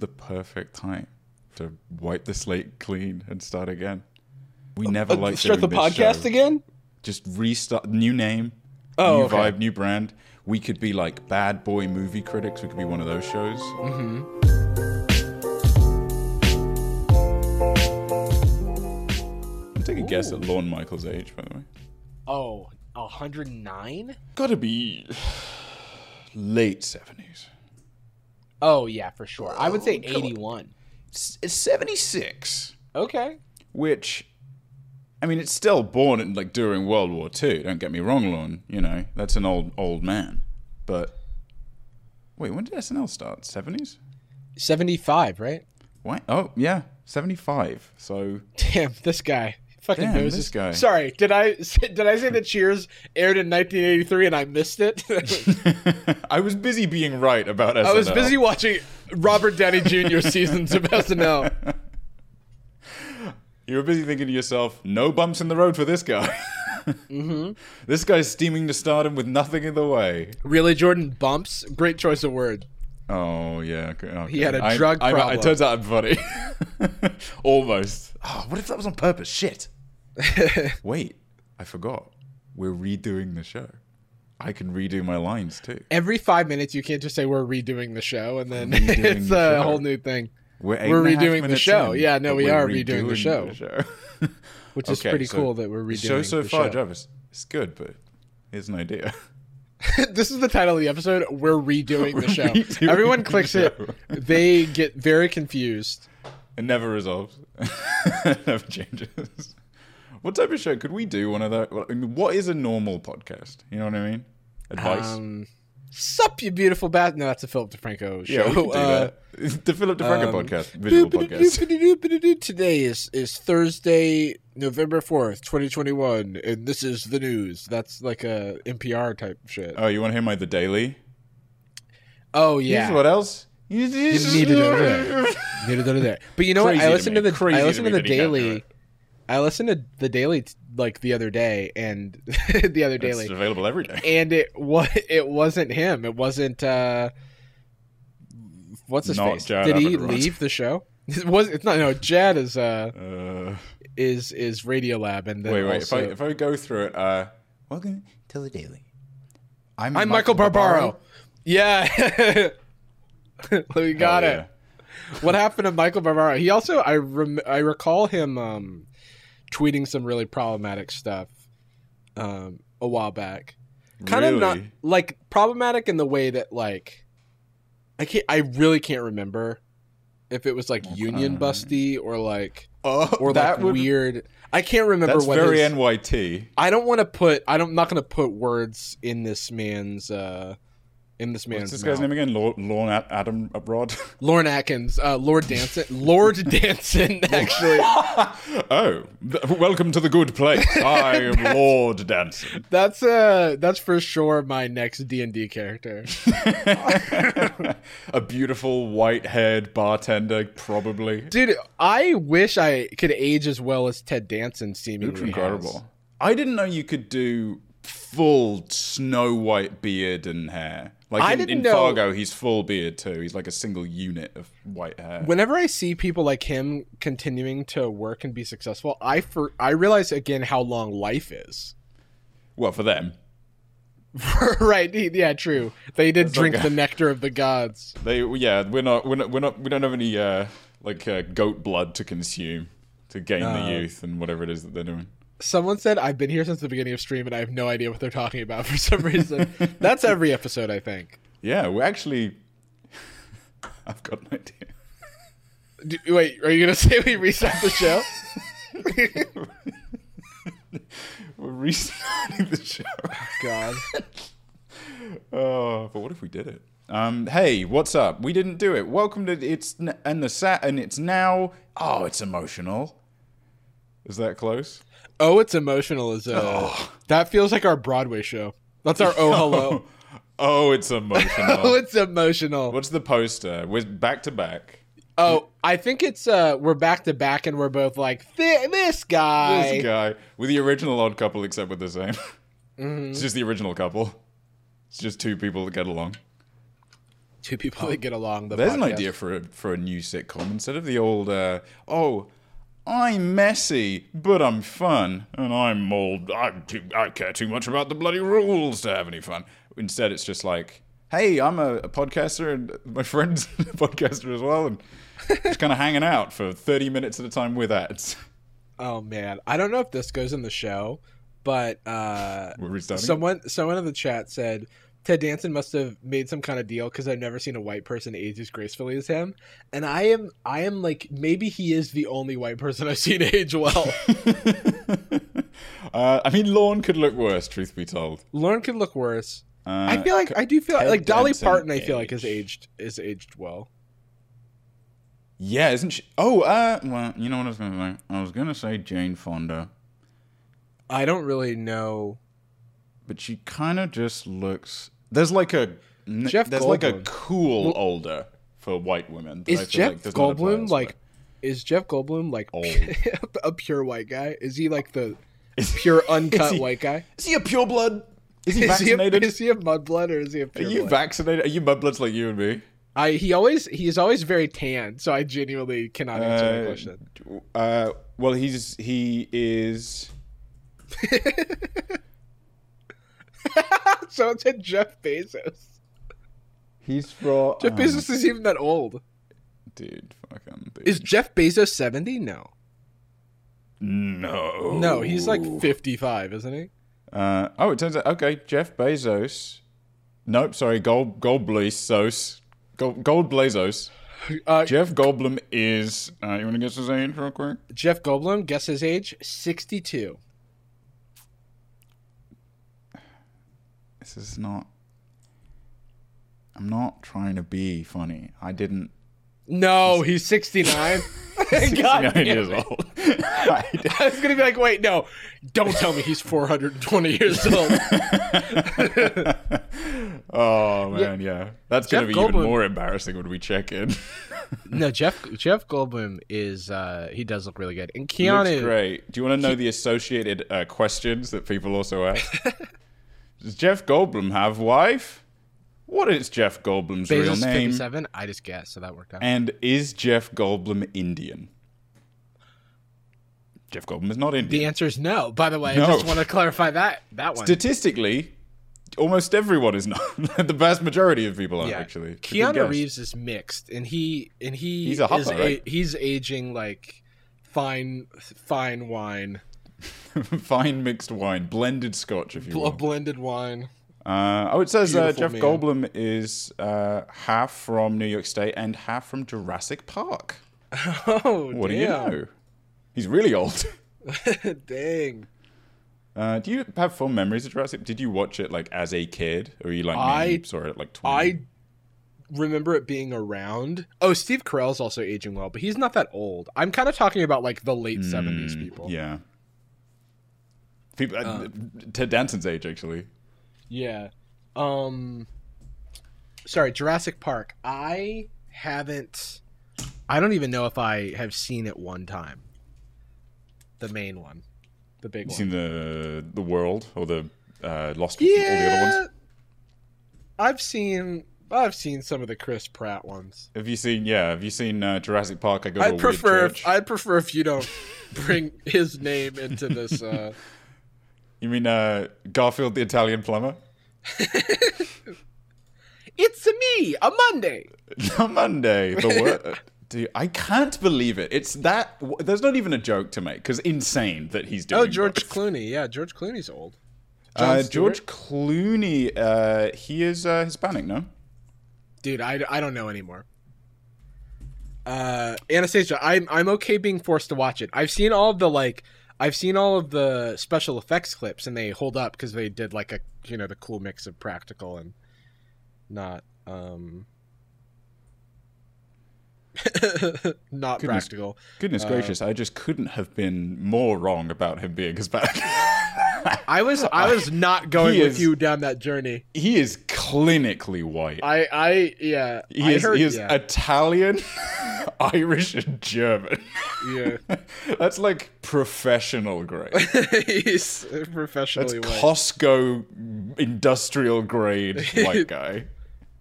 the perfect time to wipe the slate clean and start again. We never like Uh, Start the podcast show. again. Just restart, new name, Oh, new okay. vibe, new brand. We could be like bad boy movie critics. We could be one of those shows. Mm-hmm. Take a guess at Lorne Michaels' age, by the way. Oh, 109? Gotta be late seventies. Oh yeah, for sure. I would say Oh, 81. It's, it's seventy six, Okay. which, I mean, it's still born in like during World War Two. Don't get me wrong, Lorne. You know that's an old old man. But wait, when did SNL start? Seventies? 75, right? What? Oh yeah, seventy five. So Damn, this guy. Fucking Damn, this guy. Sorry, did I did I say that Cheers aired in 1983 and I missed it? I was busy being right about SNL. I was busy watching Robert Downey Jr. seasons of SNL. You were busy thinking to yourself, no bumps in the road for this guy. mm-hmm. This guy's steaming to stardom with nothing in the way. Really, Jordan bumps. Great choice of word. Oh yeah, okay, okay. He had a I- drug I, problem. It turns out I'm funny. Almost. Oh, what if that was on purpose? Shit. Wait, I forgot. We're redoing the show. I can redo my lines too. Every five minutes, you can't just say we're redoing the show, and then it's the a show. whole new thing, We're, We're and a half redoing the show. in, Yeah, no, we we're are redoing the show. show. which is Okay, pretty so cool that we're redoing the show so the far, show. Jarvis. It's good, but here's an idea. this is the title of the episode. We're redoing the show. redoing Everyone the clicks it. They get very confused. It never resolves. it never changes. What type of show could we do? One of that. I mean, what is a normal podcast? You know what I mean? Advice. Um, Sup, you beautiful bat. No, that's a Philip DeFranco show. yeah, we could do Uh, that. The Philip DeFranco um, podcast, visual podcast. Today is is Thursday, November fourth, twenty twenty one, and this is the news. That's like a NPR type shit. Oh, you want to hear my The Daily? oh Here's yeah, what else? you need to know that. Need to know that. But you know Crazy what? I to listened me. to the Crazy I to listened to me the that can't do daily. It. I listened to the daily like the other day, and the other daily. It's available every day. and it was it wasn't him. It wasn't uh what's his Not face? Jad Did he Abumrad. leave the show? It was it's not no Jad is uh Uh, is is Radio Lab and then wait, wait. also, if I if I go through it, uh, welcome to The Daily. I'm, I'm Michael Barbaro. Yeah. we got Hell it. yeah. What happened to Michael Barbaro? He also I rem- I recall him um tweeting some really problematic stuff um a while back. kind of not like problematic in the way that like I can't I really can't remember if it was like union busty or like Oh, or that like would, weird I can't remember That's what very his, NYT. I don't want to put I don't I'm not going to put words in this man's uh in this man's What's this guy's mouth. name again? Lord, Lorne Adam Abrod. Lorne Atkins, uh Lord Danson, Lord Danson actually. oh, th- welcome to the good place. I am Lord Danson. That's uh that's for sure my next D&D character. A beautiful white-haired bartender, probably. Dude, I wish I could age as well as Ted Danson seemingly Looks has. incredible. I didn't know you could do full snow white beard and hair. Like I in, didn't in know- Fargo, he's full beard too. He's like a single unit of white hair. Whenever I see people like him continuing to work and be successful, I for I realize again how long life is. well, for them, right? Yeah, true. They did drink like a- the nectar of the gods. they yeah, we're not we're not we're not we don't have any uh like uh, goat blood to consume to gain Uh, the youth and whatever it is that they're doing. Someone said I've been here since the beginning of stream and I have no idea what they're talking about for some reason. That's every episode, I think. Yeah, we actually. I've got an idea. Do, wait, are you gonna say we restart the show? We're restarting the show. God. Oh, but what if we did it? Um, hey, what's up? We didn't do it. Welcome to it's n- and the sat and it's now. Oh, it's emotional. Is that close? Oh, it's emotional as uh that feels like our Broadway show. That's our oh hello. Oh, it's emotional. oh, it's emotional. What's the poster? We're back to back. Oh, I think it's uh we're back to back and we're both like "Th- this guy. This guy with the original odd couple, except with the same. Mm-hmm. It's just the original couple. It's just two people that get along. Two people that get along. The There's an idea for a for a new sitcom instead of the old uh, oh. I'm messy, but I'm fun, and I'm old. I'm too, I care too much about the bloody rules to have any fun. Instead, it's just like, hey, I'm a, a podcaster, and my friend's a podcaster as well, and just kind of hanging out for 30 minutes at a time with ads. Oh man, I don't know if this goes in the show, but uh, someone someone in the chat said Ted Danson must have made some kind of deal because I've never seen a white person age as gracefully as him, and I am I am like maybe he is the only white person I've seen age well. uh, I mean, Lorne could look worse, truth be told. Lauren could look worse. Uh, I feel like I do feel Ted like Dolly Parton. I feel like is aged. aged is aged well. Yeah, isn't she? Oh, uh, well, you know what I was gonna say? I was gonna say Jane Fonda, I don't really know. But she kind of just looks. There's like a Jeff there's like a cool Well- older for white women. that I Is feel Jeff like does not apply Goldblum like? Is Jeff Goldblum like a pure white guy? Is he like the Is- pure uncut he- white guy? Is he a pure blood? Is he Is he, a, vaccinated? is he a mudblood or is he a Are you blood? vaccinated? Are you mudbloods like you and me? I he always he's always very tan, so I genuinely cannot answer that Uh, question. Uh, well, he's he is. So it said Jeff Bezos. He's from. Jeff Bezos is even that old. dude, fucking. Dude. Is Jeff Bezos seventy? No, no. no, he's like fifty-five, isn't he? Uh, oh, it turns out okay. Jeff Bezos. Nope, sorry. Gold Gold Blazos. Gold, Gold Blazos. Uh, Jeff Goldblum is. Uh, you want to guess his age real quick? Jeff Goldblum, guess his age, sixty-two. This is not. I'm not trying to be funny. I didn't. No, he's sixty-nine. 69 years it. old. I I was gonna be like, wait, no, don't tell me he's four hundred and twenty years old. oh man, yeah. That's Jeff gonna be even more embarrassing when we check in. no, Jeff Jeff Goldblum is uh he does look really good, and Looks great. Do you want to know the associated uh, questions that people also ask? Does Jeff Goldblum have wife? What is Jeff Goldblum's real name? fifty-seven. I just guessed, so that worked out. And is Jeff Goldblum Indian? Jeff Goldblum is not Indian. the answer is no. By the way, No. I just want to clarify that that one. Statistically, almost everyone is not. the vast majority of people are yeah, actually. Keanu. Reeves is mixed, and he and he He's a hapa, is a- right? he's aging like fine fine wine, Fine mixed wine, blended scotch, if you will. blended wine. Uh, oh, it says uh, Jeff man. Goldblum is uh, half from New York State and half from Jurassic Park. Oh, What do you know? He's really old. Dang. Uh, do you have fond memories of Jurassic? Did you watch it like as a kid, or you like I- saw it like twenty? I remember it being around. Oh, Steve Carell's also aging well, but he's not that old. I'm kind of talking about like the late seventies people. Mm, Yeah. People, uh, Uh, Ted Danson's age, actually. Yeah. Um sorry, Jurassic Park. I haven't I don't even know if I have seen it one time. The main one. The big You one. seen the the world or the uh, Lost? All the other yeah. ones. I've seen I've seen some of the Chris Pratt ones. Have you seen? Yeah. Have you seen uh, Jurassic Park? I go to a I'd weird prefer church. I'd prefer if you don't bring his name into this uh You mean uh, Garfield the Italian plumber? It's me, a Monday. A Monday, the word. Dude, I can't believe it. It's that. w- There's not even a joke to make because insane that he's doing. Oh, George both. Clooney. Yeah, George Clooney's old. Uh, George Clooney. Uh, he is uh, Hispanic, no? dude I, I don't know anymore uh anastasia i'm i'm okay being forced to watch it i've seen all of the like i've seen all of the special effects clips and they hold up because they did like a you know the cool mix of practical and not um not Goodness. practical Goodness Uh, gracious, I just couldn't have been more wrong about him being Hispanic. i was i was not going He with is- you down that journey he is clinically white. i i yeah He I is, heard, he is yeah, Italian, Irish, and German. yeah. That's like professional grade. he's That's professionally white Costco industrial grade white guy.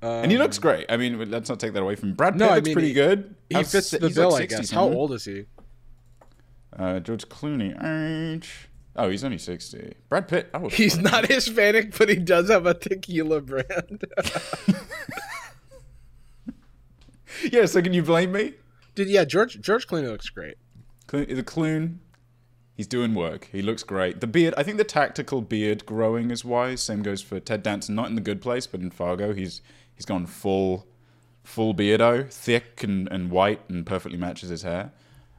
And he looks great. I mean, let's not take that away from him. Brad Pitt No, I mean, pretty he- good. He How's- fits the bill, like I guess. How old is he? Uh, George Clooney, age. Oh, he's only sixty. Brad Pitt. Oh, He's not Hispanic, but he does have a tequila brand. Yeah. So can you blame me? Dude, yeah, George George Clooney looks great. Clo- The Clune, he's doing work. He looks great. The beard, I think the tactical beard growing is wise. Same goes for Ted Danson, not in the good place, but in Fargo, he's he's gone full full beardo, thick and, and white, and perfectly matches his hair.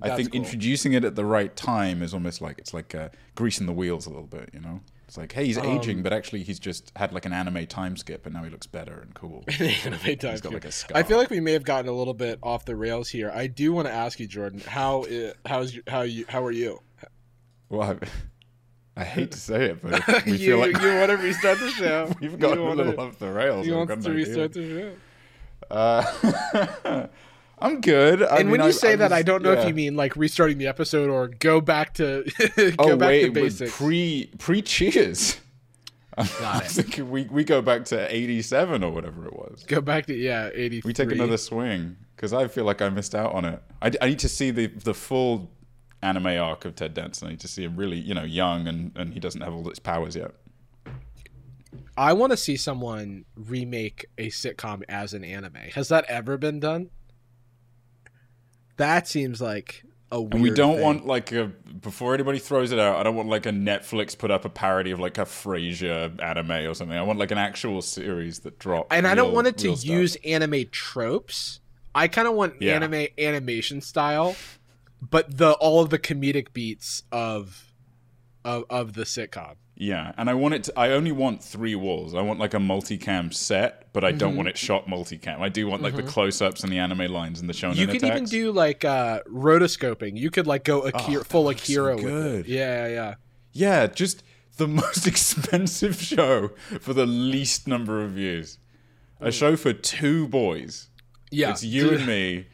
I think cool. introducing it at the right time is almost like it's like uh, greasing the wheels a little bit, you know. It's like, hey, he's Um, aging, but actually he's just had like an anime time skip, and now he looks better and cool. Anime time got, like. I feel like we may have gotten a little bit off the rails here. I do want to ask you, Jordan, how how's how you how are you? Well, I, hate to say it, but we you feel like you want to restart the show? we've you a little off the rails. You want to idea. restart the show? Uh, I'm good. I and mean, when you I- say I that, was- I don't know yeah. if you mean like restarting the episode or go back to go oh back wait, to basics. pre pre cheers. Got it. we we go back to '87 or whatever it was. go back to yeah, eighty. We take another swing because I feel like I missed out on it. I, I need to see the the full anime arc of Ted Danson. To see him really, you know, young and and he doesn't have all his powers yet. I want to see someone remake a sitcom as an anime. Has that ever been done? That seems like a weird. And we don't thing. want like a before anybody throws it out. I don't want like a Netflix put up a parody of like a Frasier anime or something. I want like an actual series that drops. and I don't want it to use anime tropes. I kind of want Yeah. anime animation style, but the all of the comedic beats of of of the sitcom. Yeah, and I want it. To, I only want three walls. I want like a multicam set, but I Mm-hmm. don't want it shot multicam. I do want like the close-ups and the anime lines and the shonen You could even do like uh rotoscoping. You could like go Akira, Oh, full so Akira with good. Yeah, yeah, yeah. Yeah, just the most expensive show for the least number of views. A show for two boys. Yeah. It's you and me.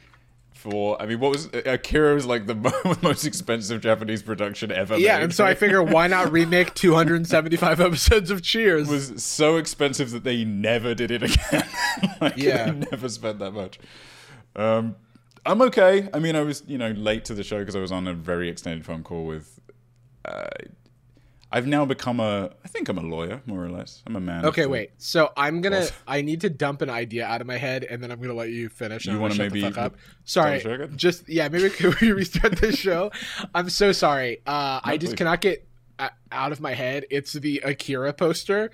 For I mean, what was Akira was like the most expensive Japanese production ever. Yeah, made. and so I figure why not remake 275 episodes of Cheers? It was so expensive that they never did it again. like, Yeah. never spent that much. Um, I'm okay. I mean, I was you know late to the show because I was on a very extended phone call with. Uh, I've now become a. I think I'm a lawyer, more or less. I'm a man. Okay, wait. So I'm gonna. Well- I need to dump an idea out of my head, and then I'm gonna let you finish. You want wanna maybe the fuck up? look- Sorry, the just yeah. Maybe could we restart the show? I'm so sorry. Uh, I just please. cannot get uh, out of my head. It's the Akira poster.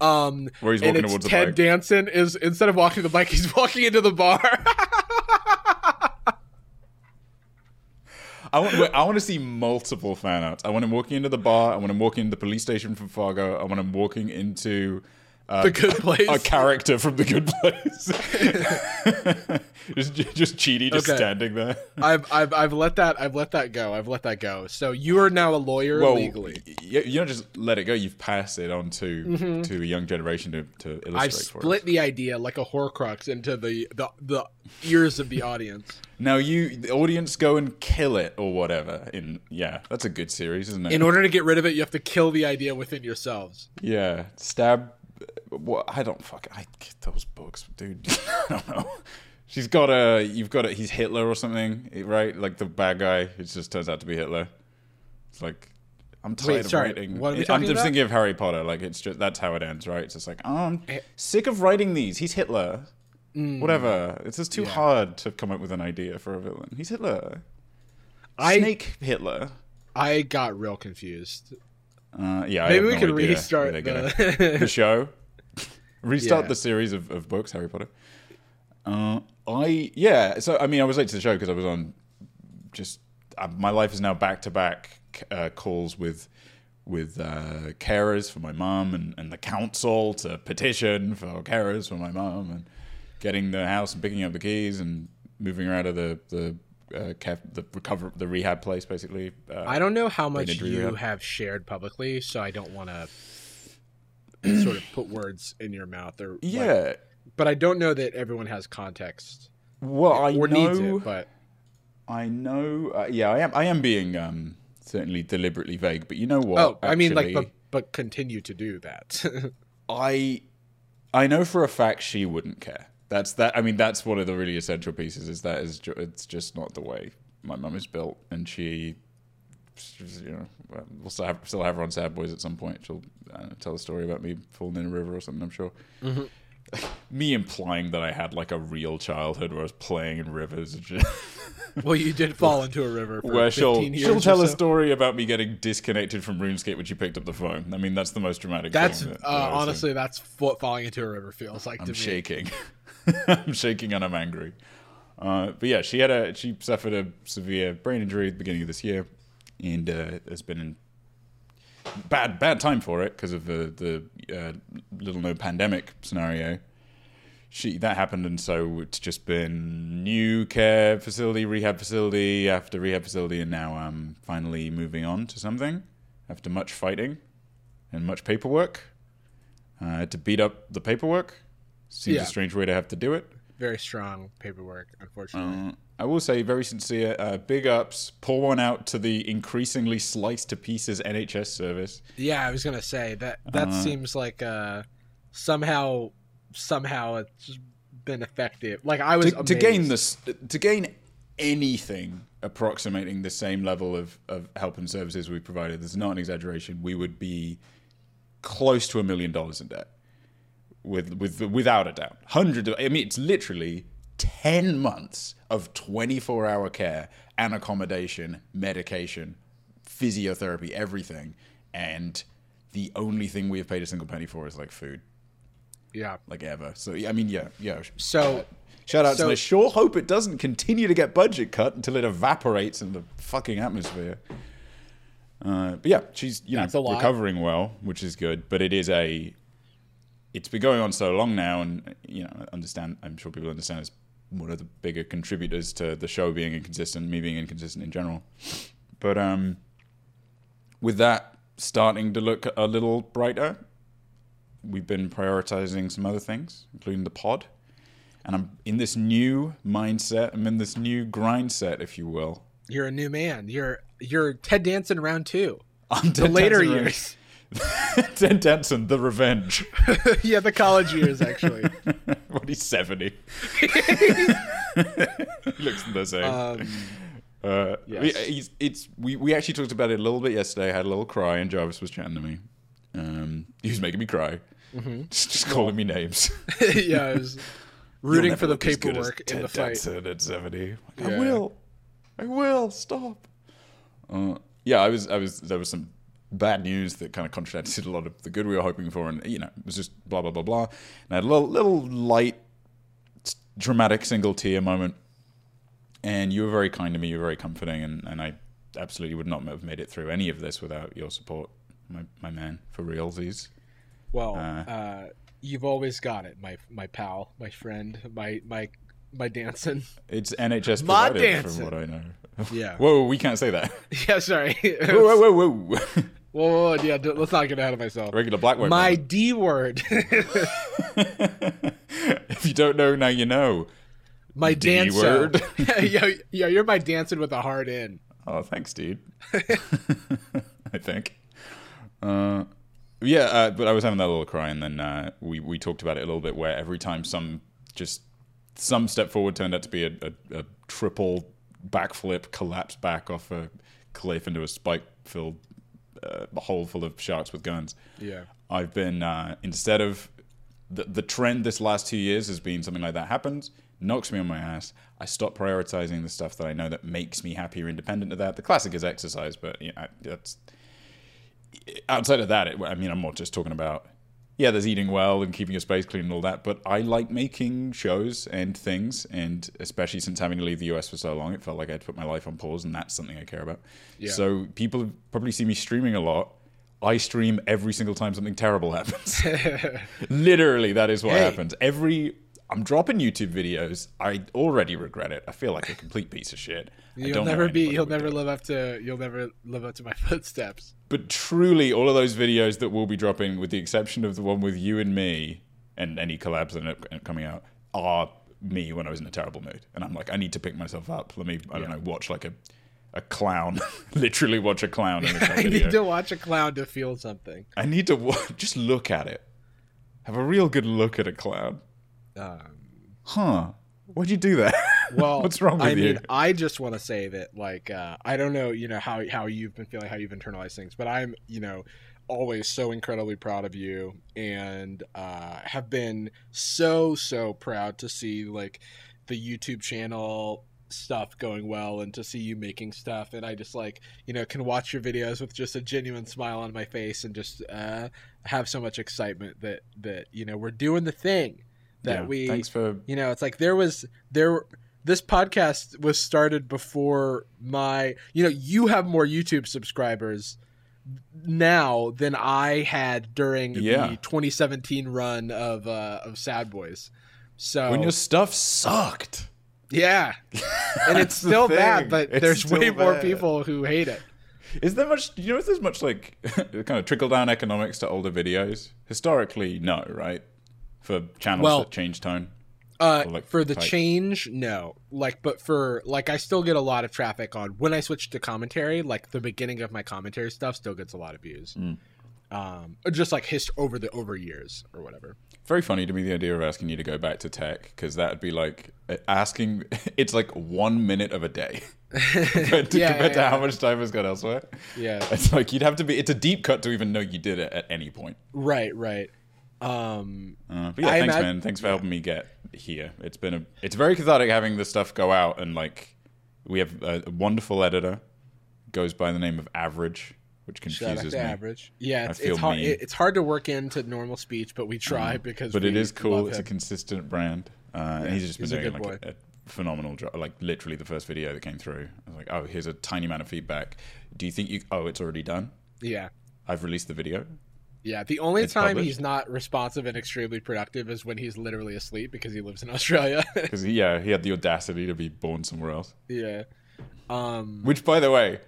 Um, Where he's and walking towards the Ted bike. Danson is instead of walking the bike, he's walking into the bar. I want. wait, I want to see multiple fan outs. I want him walking into the bar. I want him walking into the police station from Fargo. I want him walking into. Uh, The Good Place. A character from the good place. just, just Cheaty just Okay. standing there. I've, I've I've let that I've let that go. I've let that go. So you are now a lawyer well, legally. You, don't just let it go. You've passed it on to to a young generation to, to illustrate Mm-hmm. I've split the idea like a Horcrux into the, the the ears of the audience. Now you, the audience, go and kill it or whatever. In yeah, that's a good series, isn't it? In order to get rid of it, you have to kill the idea within yourselves. yeah, stab. What I don't fuck. I get those books, dude. I don't know. She's got a. You've got a. He's Hitler or something, right? Like the bad guy. It just turns out to be Hitler. It's like. I'm tired Wait, of sorry, writing. what are we I'm just about? thinking of Harry Potter. Like it's just that's how it ends, right? It's just like oh, I'm Eh. sick of writing these. He's Hitler. Whatever. It's just too Mm. Yeah. hard to come up with an idea for a villain. He's Hitler. I Snake Hitler. I got real confused. Uh, yeah, Maybe we no could idea restart where they're gonna- the. the show. Restart Yeah. the series of, of books, Harry Potter. Uh, I yeah. So I mean, I was late to the show because I was on. Just uh, my life is now back to back uh, calls with with uh, carers for my mum and, and the council to petition for carers for my mum and getting the house and picking up the keys and moving her out of the the uh, caf- the recover the rehab place basically. Uh, I don't know how much you rehab. have shared publicly, so I don't want to sort of put words in your mouth or like- yeah. but I don't know that everyone has context Well, I or know. needs it. But I know. Uh, yeah, I am. I am being um, certainly deliberately vague. But you know what? oh, I mean, like, but but continue to do that. I I know for a fact she wouldn't care. That's that. I mean, that's one of the really essential pieces. Is that is ju- it's just not the way my mum is built, and she, you know, well, still have, still have her on Sad Boys at some point. She'll uh, tell a story about me falling in a river or something. I'm sure. me implying that I had like a real childhood where I was playing in rivers. Well, you did fall into a river for where she'll years she'll tell a story about me getting disconnected from RuneScape when she picked up the phone. I mean, that's the most dramatic. That's thing that- uh, that I was honestly, that's what falling into a river feels like I'm to me. shaking. I'm shaking and I'm angry. Uh, but yeah, she had a she suffered a severe brain injury at the beginning of this year, and uh, has been in bad bad time for it because of the the uh, little known pandemic scenario. She that happened, and so it's just been new care facility, rehab facility after rehab facility, and now I'm finally moving on to something after much fighting and much paperwork. Uh, I had to beat up the paperwork. Seems Yeah. a strange way to have to do it. Very strong paperwork, unfortunately. Uh, I will say, very sincere, uh, big ups. Pour one out to the increasingly sliced to pieces NHS service. yeah, I was gonna say that. That Uh, seems like uh, somehow, somehow it's been effective. Like I was To, to gain this, to gain anything approximating the same level of, of help and services we provided, there's not an exaggeration. We would be close to a million dollars in debt, with with without a doubt. Hundred. Of, I mean, it's literally ten months of 24 hour care and accommodation, medication, physiotherapy, everything, and the only thing we have paid a single penny for is like food, Yeah. like ever. So I mean, yeah, yeah. So Shout out, So- and I sure hope it doesn't continue to get budget cut until it evaporates in the fucking atmosphere. Uh, but yeah, she's you know recovering well, which is good. But it is a, it's been going on so long now, and you know, I understand. I'm sure people understand it's one of the bigger contributors to the show being inconsistent, me being inconsistent in general. But um, with that starting to look a little brighter, we've been prioritizing some other things, including the pod and I'm in this new mindset. I'm in this new grind set, if you will. you're a new man. You're you're Ted Danson round two. I'm Ted The later Danson. years. Ted Danson, the revenge. yeah, the college years actually. what he's seventy. he Looks the same. Um, uh, yes. it's we, we actually talked about it a little bit yesterday. I had a little cry, and Jarvis was chatting to me. Um, he was making me cry, Mm-hmm. just, just calling me names. yeah, I was rooting for the look as as paperwork in the fight. Danson at seventy. Like, I will, I will stop. Uh, yeah, I was, I was. There was some bad news that kind of contradicted a lot of the good we were hoping for, and you know, it was just blah blah blah blah. And I had a little, little light, dramatic single tear moment, and you were very kind to me. You were very comforting, and, and I absolutely would not have made it through any of this without your support, my my man, for realsies. Well, Uh, uh, you've always got it, my my pal, my friend, my my my Danson. It's NHS provided, dancing. from what I know. Yeah. Whoa, we can't say that. yeah, sorry. whoa, whoa, whoa, whoa. Whoa, whoa, whoa, yeah, d- let's not get ahead of myself. Regular black white. My. D word, if you don't know, now you know. my D dancer. word. yo, yo, you're my dancing with a hard in. Oh, thanks, dude. I think. Uh, yeah, uh, but I was having that little cry, and then uh, we we talked about it a little bit. Where every time some just some step forward turned out to be a, a, a triple backflip, collapse back off a cliff into a spike-filled uh, hole full of sharks with guns. Yeah. I've been uh, instead of the the trend this last two years has been something like that happens, knocks me on my ass. I stop prioritizing the stuff that I know that makes me happier, independent of that. The classic is exercise, but you know, that's outside of that. It, I mean, I'm not just talking about yeah, there's eating well and keeping your space clean and all that, but I like making shows and things, and especially since having to leave the US for so long, it felt like I had to put my life on pause, and that's something I care about. Yeah. So people probably see me streaming a lot. I stream every single time something terrible happens. Literally, that is what Hey. happens. Every I'm dropping YouTube videos. I already regret it. I feel like a complete piece of shit. You'll never be. You'll never live up to. You'll never live up to my footsteps. But truly, all of those videos that we'll be dropping, with the exception of the one with you and me, and any collabs that are coming out, are me when I was in a terrible mood. And I'm like, I need to pick myself up. Let me, I don't know, watch like a a clown, literally watch a clown in a I need to watch a clown to feel something. I need to just look at it. have a real good look at a cloud. Um, Huh? Why'd you do that? well, What's wrong with I you? mean, I just want to say that, like, uh, I don't know, you know, how how you've been feeling, how you've internalized things, but I'm, you know, always so incredibly proud of you, and uh, have been so so proud to see like the YouTube channel stuff going well and to see you making stuff and i just like you know can watch your videos with just a genuine smile on my face and just uh have so much excitement that that you know we're doing the thing that Yeah, we Thanks for. you know, it's like there was there this podcast was started before my you know, you have more YouTube subscribers now than I had during Yeah. the 2017 run of uh of Sad Boys. So When your stuff sucked. yeah. And it's still bad, but It's there's way still more people who hate it. Is there much? You know is there's much like kind of trickle down economics to older videos? Historically, no, right? For channels Well- that change tone. Uh, like, for the type. change, no. Like, but for like, I still get a lot of traffic on when I switch to commentary. Like, the beginning of my commentary stuff still gets a lot of views. Mm. Um, just like hist over the over years or whatever. Very funny to me the idea of asking you to go back to tech because that would be like asking. It's like one minute of a day compared to, Yeah, compared to yeah, how much time has gone elsewhere. Yeah. It's like you'd have to be. It's a deep cut to even know you did it at any point. right. Right. Um, Uh, but yeah, I thanks, man. Thanks for helping me get here. It's been a. It's very cathartic having this stuff go out and like we have a, a wonderful editor goes by the name of Average, which confuses me. average. Yeah, it's, it's hard. It, it's hard to work into normal speech, but we try because. but it is cool. It's a consistent brand, uh, and he's just been he's doing good like a, a phenomenal job. Like literally the first video that came through, I was like, "Oh, here's a tiny amount of feedback. Do you think you? Oh, it's already done. yeah. I've released the video. Yeah, the only It's time published? he's not responsive and extremely productive is when he's literally asleep because he lives in Australia. Because yeah, he had the audacity to be born somewhere else. yeah. Um, Which, by the way,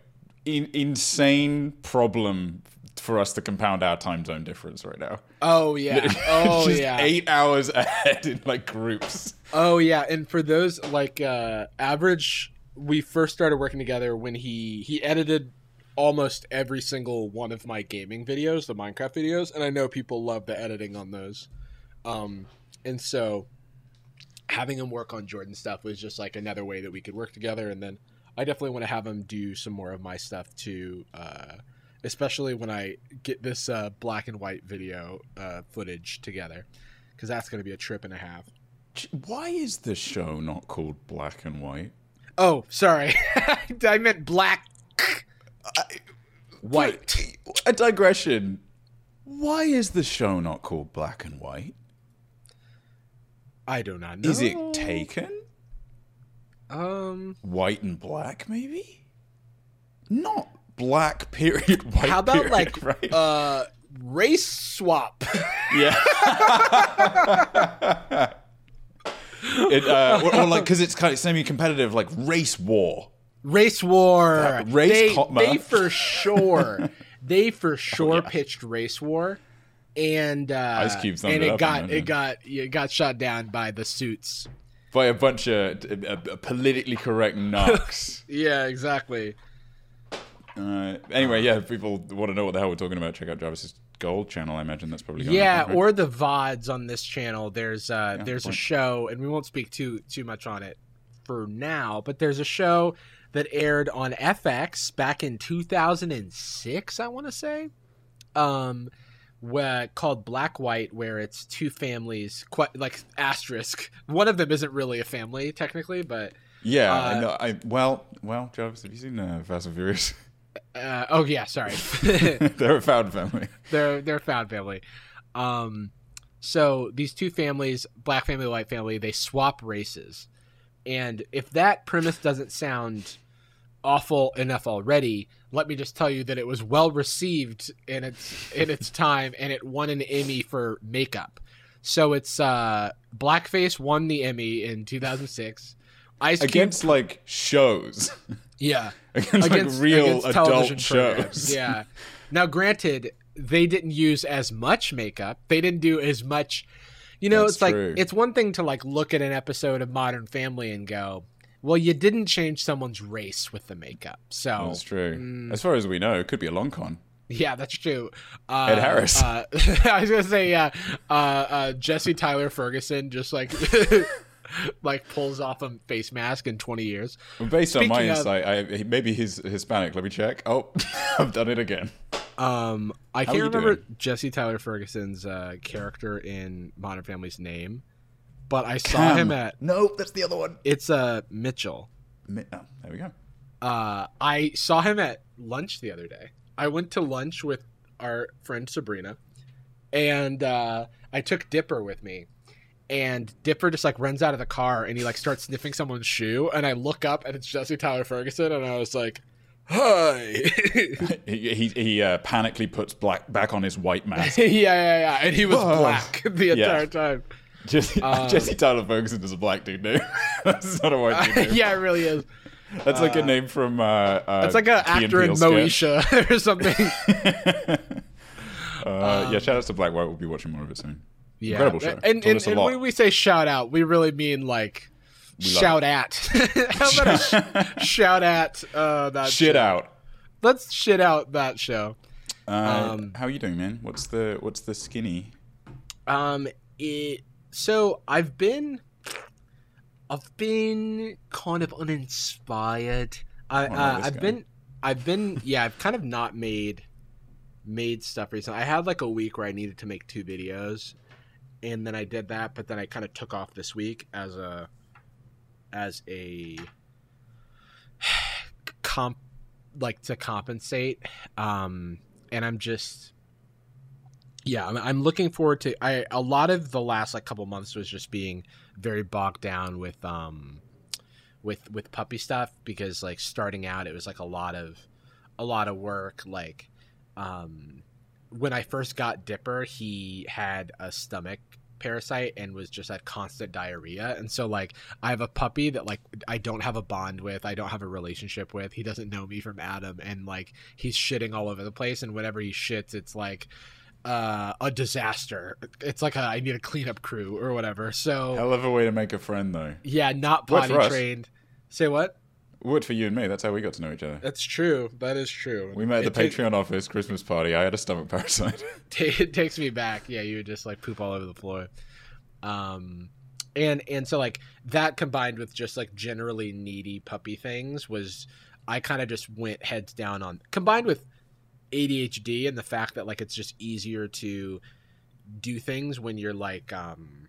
in, insane problem for us to compound our time zone difference right now. oh yeah. Oh yeah. eight hours ahead in like groups. Oh yeah. And for those like uh average we first started working together when he he edited almost every single one of my gaming videos, the Minecraft videos, and I know people love the editing on those. Um and so having him work on Jordan stuff was just like another way that we could work together and then I definitely want to have him do some more of my stuff too uh especially when I get this uh black and white video uh footage together cuz that's going to be a trip and a half. Why is the show not called Black and White? Oh, sorry. I meant black. White. A digression. Why is the show not called Black and White? I do not know. Is it taken? Um. White and black, maybe? Not black period, white How about period, like right? uh race swap? Yeah. it, uh, or, or like because it's kind of semi-competitive, like race war. Race war. race they, comma. they for sure. they for sure Oh, yeah. pitched race war. And uh, Ice Cube summed and it it up, got imagine. it got it got shot down by the suits. by a bunch of uh, uh, politically correct narcs. Yeah, exactly. uh, anyway, yeah, if people want to know what the hell we're talking about, check out Jarvis's Gold channel. I imagine that's probably going yeah up, right? or the vods on this channel there's uh Yeah, there's a point. show and we won't speak too too much on it for now but there's a show that aired on fx back in 2006 i want to say um where, called black white where it's two families quite like asterisk one of them isn't really a family technically but yeah. uh, I know. I well, well, Jarvis, have you seen uh, Fast and Furious? uh, oh yeah sorry They're a found family. they're they're found family. Um, so these two families, black family, white family, they swap races, and if that premise doesn't sound awful enough already, let me just tell you that it was well received in its in its time, and it won an Emmy for makeup. So it's uh, Blackface won the Emmy in 2006. Ice Cube, Against like shows. yeah, Against, against like real against adult programs. shows. Yeah. Now, granted, they didn't use as much makeup. They didn't do as much. You know, That's it's like true. it's one thing to like look at an episode of Modern Family and go, "Well, you didn't change someone's race with the makeup." So That's true. Mm. As far as we know, it could be a long con. Yeah, that's true. Uh, Ed Harris. Uh, I was gonna say, yeah. Uh, uh, Jesse Tyler Ferguson just like like pulls off a face mask in 20 years. Well, based on my Speaking of- insight, I, maybe he's Hispanic. Let me check. Oh, I've done it again. Um, I How can't remember doing? Jesse Tyler Ferguson's uh, character in Modern Family's name, but I saw Cam. him at Nope, that's the other one. it's uh Mitchell. Mi- Oh, there we go. Uh, I saw him at lunch the other day. I went to lunch with our friend Sabrina, and uh, I took Dipper with me. And Dipper just like runs out of the car and he like starts sniffing someone's shoe. And I look up and it's Jesse Tyler Ferguson. And I was like, "Hi." He he, he uh, panically puts black back on his white mask. yeah, yeah, yeah. And he was Oh. black the Yeah. entire time. Jesse, Um, Jesse Tyler Ferguson is a black dude name. that's not a white dude name. yeah, it really is. That's like a name from. Uh, uh, It's like an Key actor in Moesha or something. Uh, yeah, shout out to Black White. We'll be watching more of it soon. Yeah. Incredible show. And, and, and when we say shout out, we really mean like shout at. How about a sh- shout at uh, that Shit show? out. Let's shit out that show. Uh, Um, how are you doing, man? What's the what's the skinny? Um, it. So I've been, I've been kind of uninspired. I, Oh, uh, I've guy. been, I've been, yeah, I've kind of not made, made stuff recently. I had like a week where I needed to make two videos, and then I did that, but then I kind of took off this week as a, as a, comp, like to compensate. Um, and I'm just yeah I'm, I'm looking forward to i a lot of the last like couple months was just being very bogged down with um with with puppy stuff because like starting out it was like a lot of a lot of work like um when i first got dipper he had a stomach parasite and was just at constant diarrhea and so like i have a puppy that like i don't have a bond with i don't have a relationship with he doesn't know me from adam and like he's shitting all over the place and whenever he shits it's like uh, a disaster. It's like a I need a cleanup crew or whatever. So Hell of a way to make a friend, though. yeah, not potty trained. Say what? Worked for you and me. That's how we got to know each other. That's true. That is true. We met at It the ta- Patreon office Christmas party. I had a stomach parasite. it takes me back. Yeah, you would just like poop all over the floor. Um, and and so like that combined with just like generally needy puppy things was I kind of just went heads down on combined with ADHD and the fact that like it's just easier to do things when you're like um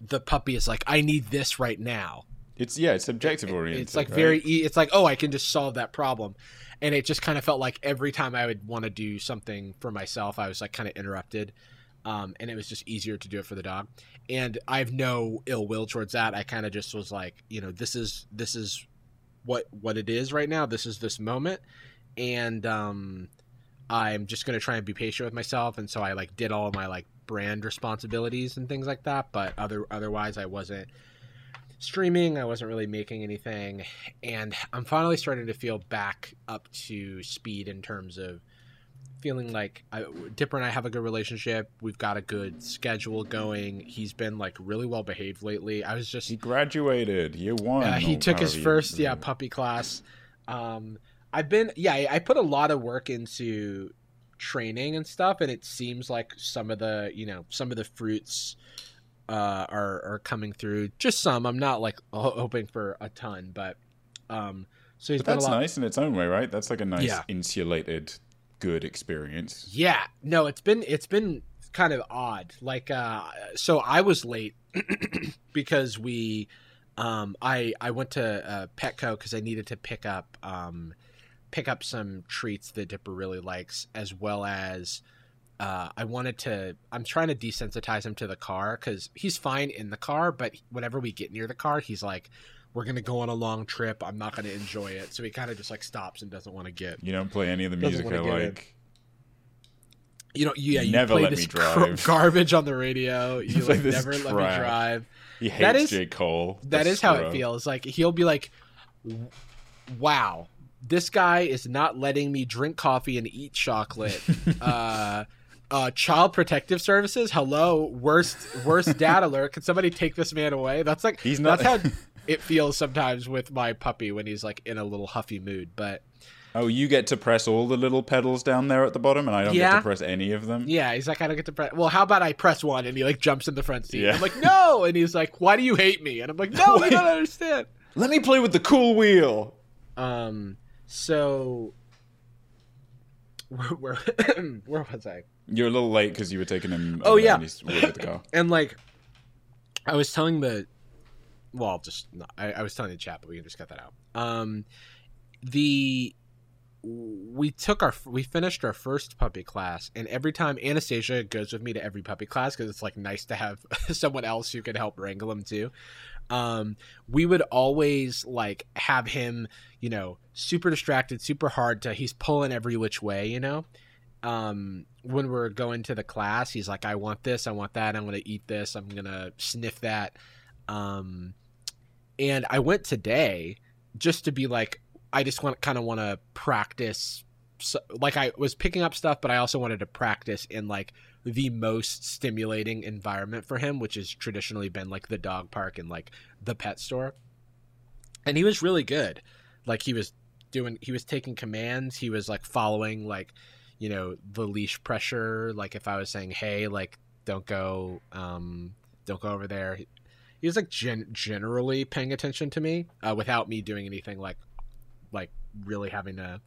the puppy is like I need this right now. It's yeah, it's objective oriented. It's like right? very e- it's like oh I can just solve that problem. And it just kind of felt like every time I would want to do something for myself, I was like kind of interrupted. Um, and it was just easier to do it for the dog. And I have no ill will towards that. I kind of just was like, you know, this is this is what what it is right now. This is this moment, and um, I'm just gonna try and be patient with myself. And so I like did all of my like brand responsibilities and things like that. But other otherwise, I wasn't streaming. I wasn't really making anything, and I'm finally starting to feel back up to speed in terms of feeling like I, Dipper and I have a good relationship. We've got a good schedule going. He's been like really well behaved lately. I was just He graduated year one. uh, he took his however you- first yeah puppy class. Um, I've been yeah I, I put a lot of work into training and stuff, and it seems like some of the you know some of the fruits uh, are are coming through. Just some. I'm not like hoping for a ton, but um, so he's But that's a lot. nice in its own way, right? That's like a nice Yeah. insulated, good experience. Yeah, no, it's been it's been kind of odd. Like, uh, so I was late because we, um, I I went to uh, Petco because I needed to pick up um, pick up some treats that Dipper really likes, as well as. Uh, I wanted to. I'm trying to desensitize him to the car because he's fine in the car, but whenever we get near the car, he's like, "We're gonna go on a long trip. I'm not gonna enjoy it." So he kind of just like stops and doesn't want to get You don't play any of the music I wanna in. like. you know, yeah, you Never play let this me drive. garbage on the radio. You, like never let me drive. He hates That is- J. Cole. That is how it feels. Like he'll be like, "Wow, this guy is not letting me drink coffee and eat chocolate." uh, uh, child protective services. Hello, worst worst dad alert. Can somebody take this man away? That's like He's not. That's how it feels sometimes with my puppy when he's like in a little huffy mood. But Oh, you get to press all the little pedals down there at the bottom, and I don't get to press any of them. yeah, he's like, I don't get to press. Well, how about I press one and he like jumps in the front seat? Yeah. I'm like, no, and he's like, why do you hate me? And I'm like, no, I don't understand. Let me play with the cool wheel. Um, so where where, where was I? You're a little late because you were taking him. Oh, yeah. and he's with the car. And like, I was telling the, well, I'll just I, I was telling the chat, but we can just cut that out. Um, the we took our we finished our first puppy class, and every time Anastasia goes with me to every puppy class because it's like nice to have someone else who can help wrangle them too. Um, we would always like have him, you know, super distracted, super hard to he's pulling every which way, you know um when we're going to the class he's like i want this i want that i'm gonna eat this i'm gonna sniff that. Um and i went today just to be like i just want kind of want to practice so, like i was picking up stuff but i also wanted to practice in like the most stimulating environment for him which has traditionally been like the dog park and like the pet store. And he was really good. Like he was doing he was taking commands he was like following like you know the leash pressure like if i was saying hey like don't go um don't go over there he was like gen- generally paying attention to me uh, without me doing anything like like really having to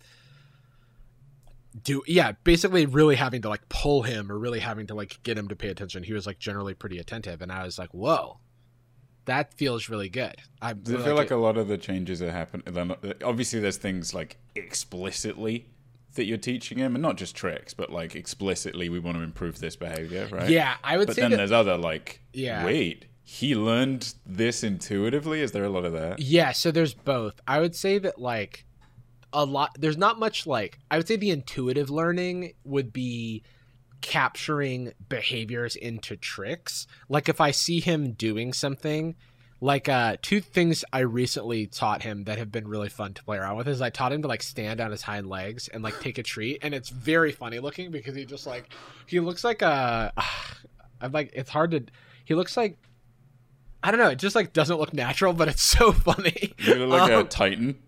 do yeah basically really having to like pull him or really having to like get him to pay attention he was like generally pretty attentive and i was like whoa that feels really good i it feel like a lot of the changes that happen? Obviously, there's things like explicitly that you're teaching him, and not just tricks, but like explicitly, we want to improve this behavior, right? yeah i would say But then that, there's other like, Yeah. wait, he learned this intuitively. Is there a lot of that? Yeah, so there's both. I would say that like a lot there's not much like I would say the intuitive learning would be capturing behaviors into tricks. Like if I see him doing something like uh two things I recently taught him that have been really fun to play around with is I taught him to like stand on his hind legs and like take a treat and it's very funny looking because he just like he looks like a I'm like it's hard to he looks like I don't know. It just like doesn't look natural, but it's so funny. You look like Um, a titan.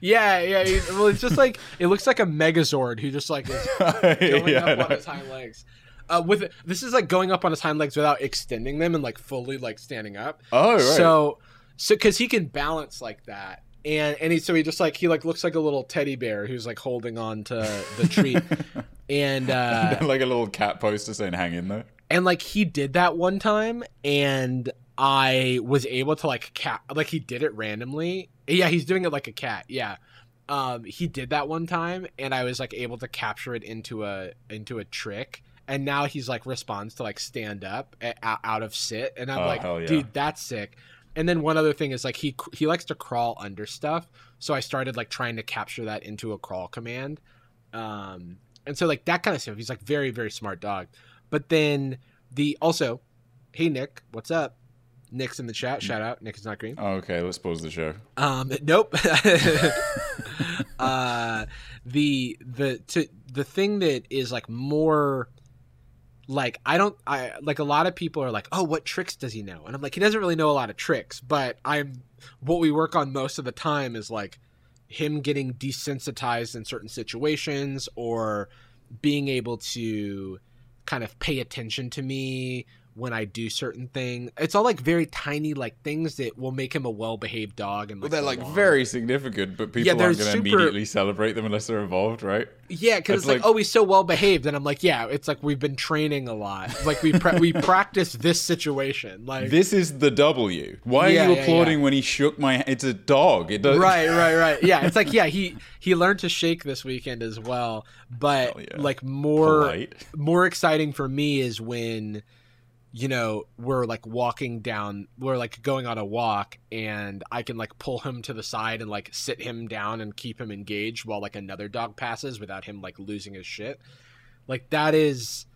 yeah, yeah. he- well, it's just like it looks like a Megazord who just like is going yeah, up on his hind legs. Uh, with this is like going up on his hind legs without extending them and like fully like standing up. oh, right. So, so because he can balance like that, and and he so he just like he like looks like a little teddy bear who's like holding on to the treat, and uh, like a little cat poster saying "Hang in there." and like he did that one time and i was able to like cat like he did it randomly yeah he's doing it like a cat yeah um he did that one time and i was like able to capture it into a into a trick and now he's like responds to like stand up out of sit and i'm Oh, like yeah. dude that's sick. And then one other thing is like he he likes to crawl under stuff so i started like trying to capture that into a crawl command. Um and so like that kind of stuff. He's like very very smart dog. But then the also hey nick what's up? Nick's in the chat. Shout out. Nick is not green. Oh, okay, let's pause the show. um, nope. uh, the the to the thing that is like more like I don't I like a lot of people are like, oh, what tricks does he know? And I'm like, he doesn't really know a lot of tricks, but I'm what we work on most of the time is like him getting desensitized in certain situations or being able to kind of pay attention to me when I do certain things. It's all like very tiny like things that will make him a well-behaved dog and Well, they're like long- very significant, but people Yeah, aren't going to super- immediately celebrate them unless they're involved, right? Yeah, because It's like, like- oh, he's so well behaved, and I'm like, yeah, it's like we've been training a lot. Like we pra- we practice this situation, like This is the W. Why Yeah, are you yeah, applauding yeah. when he shook my? It's a dog. It does. right, right, right. Yeah, it's like yeah, he he learned to shake this weekend as well, but like more Polite. more exciting for me is when you know we're like walking down we're like going on a walk and i can like pull him to the side and like sit him down and keep him engaged while like another dog passes without him like losing his shit. Like that is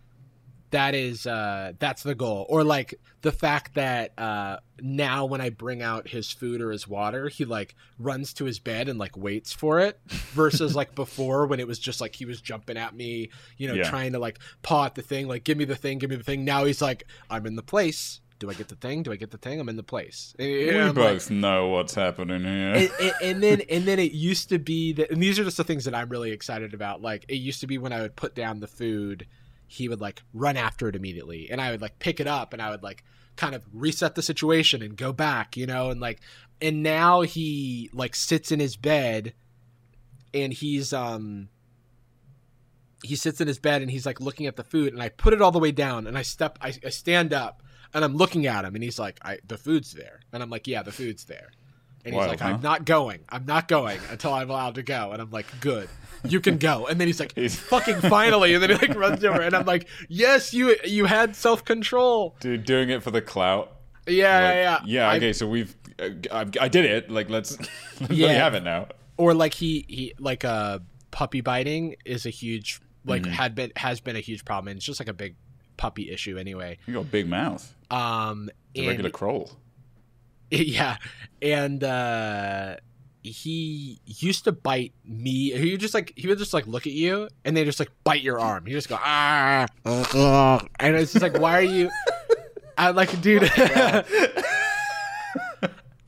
that is uh that's the goal or like the fact that uh now when i bring out his food or his water he like runs to his bed and like waits for it versus like before when it was just like he was jumping at me you know Yeah. trying to like paw at the thing like give me the thing give me the thing now he's like i'm in the place do I get the thing? Do I get the thing? I'm in the place. And, We and I'm like- both know what's happening here. and, and, and then and then it used to be that and these are just the things that i'm really excited about like it used to be when i would put down the food he would like run after it immediately. And i would like pick it up and i would like kind of reset the situation and go back you know? And like and now he like sits in his bed and he's um he sits in his bed and he's like looking at the food and i put it all the way down and i step i, I stand up and i'm looking at him and he's like I, the food's there. And i'm like yeah the food's there. And he's Wild, like huh? i'm not going. I'm not going until i'm allowed to go. And i'm like good you can go and then he's like He's- fucking finally and then he like runs over and i'm like yes you you had self-control Dude, doing it for the clout. yeah Like, yeah yeah. I- okay, so we've. Uh, I, I did it. Like, let's. let me Yeah. have it now. or like he he like uh puppy biting is a huge like Mm-hmm. had been has been a huge problem and it's just like a big puppy issue anyway You got a big mouth. um It's a and- regular croll. yeah and uh he used to bite me. He would just like he would just like look at you and they just like bite your arm. You just go ah uh, uh," and it's just like why are you i'm like dude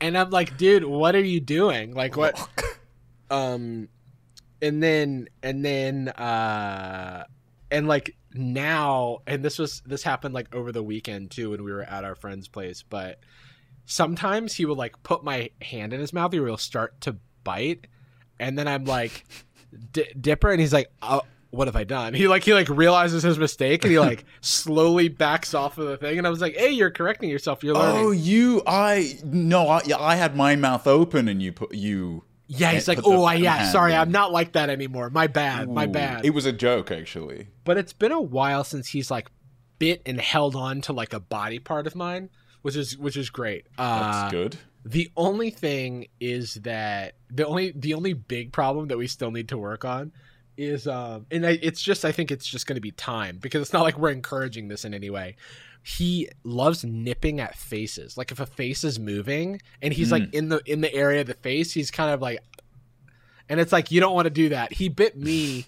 and i'm like dude what are you doing? Like what um and then and then uh and like now and this was this happened like over the weekend too when we were at our friend's place but sometimes he would like put my hand in his mouth he will start to bite and then i'm like dipper and he's like oh what have i done he like he like realizes his mistake and he like slowly backs off of the thing and i was like hey you're correcting yourself you're learning Oh, you! I no, I, yeah, I had my mouth open and you put you. yeah he's eh, like oh I, yeah sorry in. i'm not like that anymore my bad my bad It was a joke, actually. but it's been a while since he's like bit and held on to like a body part of mine which is which is great. That's uh, good. the only thing is that the only the only big problem that we still need to work on is um and I, it's just i think it's just going to be time because it's not like we're encouraging this in any way. He loves nipping at faces. Like if a face is moving and he's like in the in the area of the face he's kind of like and it's like you don't want to do that. He bit me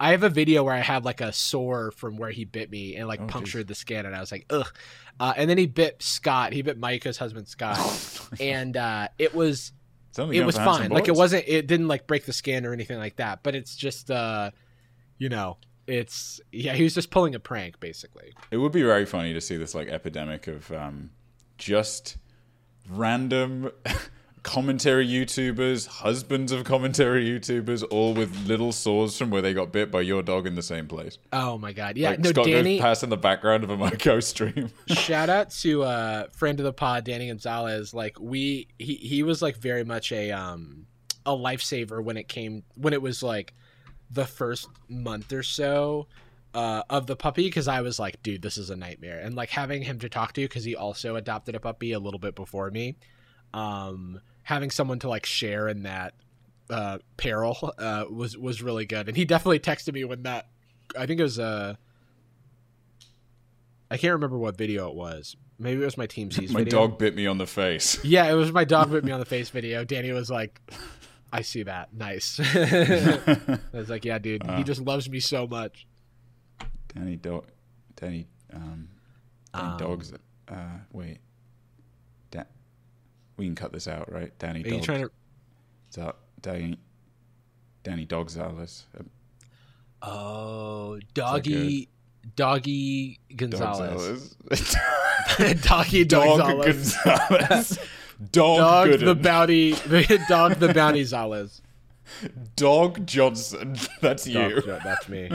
i have a video where i have like a sore from where he bit me and like Oh, punctured the skin and i was like ugh uh, and then he bit scott he bit micah's husband scott and uh, it was only it was fine. Like it wasn't it didn't like break the skin or anything like that. But it's just uh you know, it's yeah, he was just pulling a prank basically. It would be very funny to see this like epidemic of um, just random commentary YouTubers, husbands of commentary YouTubers, all with little sores from where they got bit by your dog in the same place. Oh my god. Yeah, like no Scott Danny goes past in the background of a Micah stream. shout out to uh friend of the pod Danny Gonzalez. Like we he he was like very much a um a lifesaver when it came when it was like the first month or so uh, of the puppy because I was like, dude, this is a nightmare. And like having him to talk to because he also adopted a puppy a little bit before me. Um, having someone to like share in that uh, peril uh, was was really good. And he definitely texted me when that. I think it was uh I can't remember what video it was. Maybe it was my Team C's My video. dog bit me on the face. Yeah, it was my dog bit me on the face video. Danny was like, "I see that. Nice." I was like, "Yeah, dude. Uh. he just loves me so much." Danny dog. Danny. Um, Danny Um, dogs. Uh, wait. Da- we can cut this out, right? Danny Are you trying to? Za- Danny. Danny Dogzales. Uh, Oh, doggy, doggy Gonzalez. Dogzales. doggy Dog Gonzalez. Gonzalez. Dog, Dog Gooden. the bounty. The dog the bounty Zales. Dog Johnson. That's you. Jo- that's me.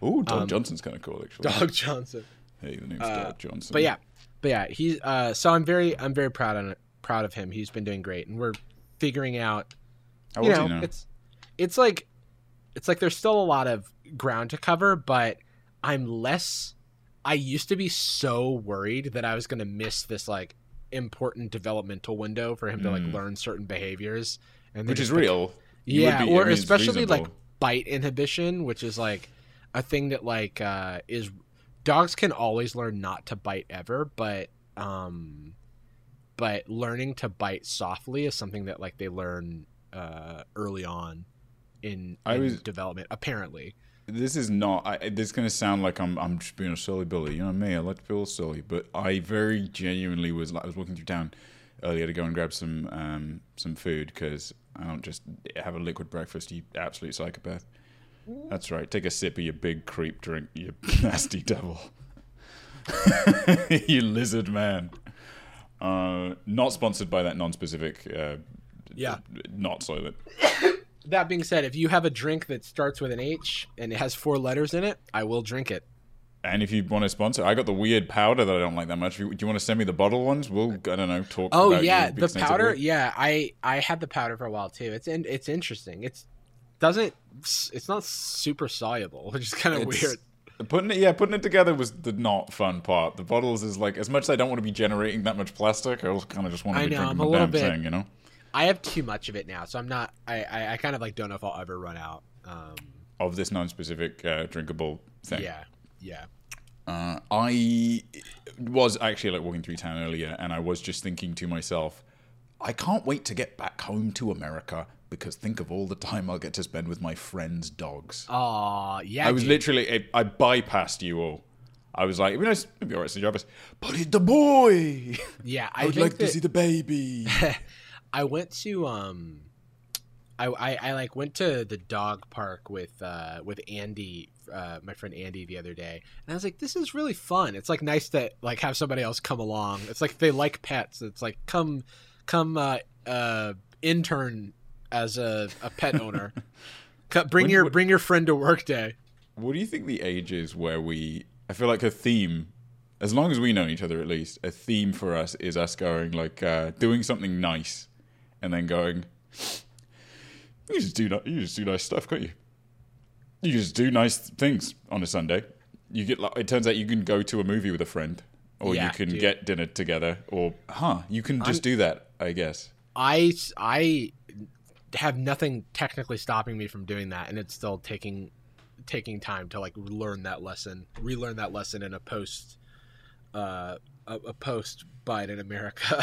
Oh, Dog Um, Johnson's kind of cool, actually. Dog Johnson. Hey, the name's Uh, Dog Johnson. But yeah, but yeah, he's uh so I'm very I'm very proud on proud of him. He's been doing great and we're figuring out How you know, you now? it's it's like it's like there's still a lot of ground to cover, but I'm less I used to be so worried that I was going to miss this like important developmental window for him to like Mm. learn certain behaviors and Which is like, real. Yeah, be- I or mean, especially like bite inhibition, which is like a thing that like uh is dogs can always learn not to bite ever, but um but learning to bite softly is something that like they learn uh early on in, I in was- development apparently. this is not. I, this is going to sound like I'm I'm just being a silly bully. You know me. I like to feel silly, but I very genuinely was. like I was walking through town earlier to go and grab some um, some food because I don't just have a liquid breakfast. You absolute psychopath. That's right. Take a sip of your big creep drink. You nasty devil. you lizard man. Uh, not sponsored by that non-specific. Uh, Yeah. Not soylent. That being said, if you have a drink that starts with an H and it has four letters in it, I will drink it. And if you want to sponsor, I got the weird powder that I don't like that much. Do you want to send me the bottle ones? We'll, I don't know, talk. Oh yeah, the powder. Yeah, I I had the powder for a while too. It's in, it's interesting. It's doesn't it's not super soluble, which is kind of It's- weird. Putting it, yeah, putting it together was the not fun part. The bottles is like, as much as I don't want to be generating that much plastic, I also kind of just want to be know, drinking I'm a the damn bit- thing, you know. I have too much of it now, so I'm not. I I, I kind of like don't know if I'll ever run out. Um, Of this non-specific uh, drinkable thing. yeah, yeah. Uh, I was actually like walking through town earlier, and I was just thinking to myself, I can't wait to get back home to America because think of all the time I'll get to spend with my friends' dogs. Aw, yeah. I was dude. literally, I, I bypassed you all. I was like, it'd be nice, it'd be alright to Jarvis, but it's the boy. Yeah, I, I would like to see the baby. I went to um, I, I I like went to the dog park with uh with Andy, uh, my friend Andy the other day, and I was like, this is really fun. It's like nice to like have somebody else come along. It's like they like pets. It's like come come uh uh intern as a, a pet owner. Bring When- your what- bring your friend to work day. what do you think the age is where we? I feel like a theme, as long as we know each other at least, a theme for us is us going like uh, doing something nice, and then going. You just do you just do nice stuff, can't you? You just do nice things on a Sunday. You get like, it turns out you can go to a movie with a friend, or Yeah, you can dude. get dinner together, or huh? You can just do that, I guess. I I have nothing technically stopping me from doing that, and it's still taking taking time to like learn that lesson, relearn that lesson in a post uh, a, a post Biden America.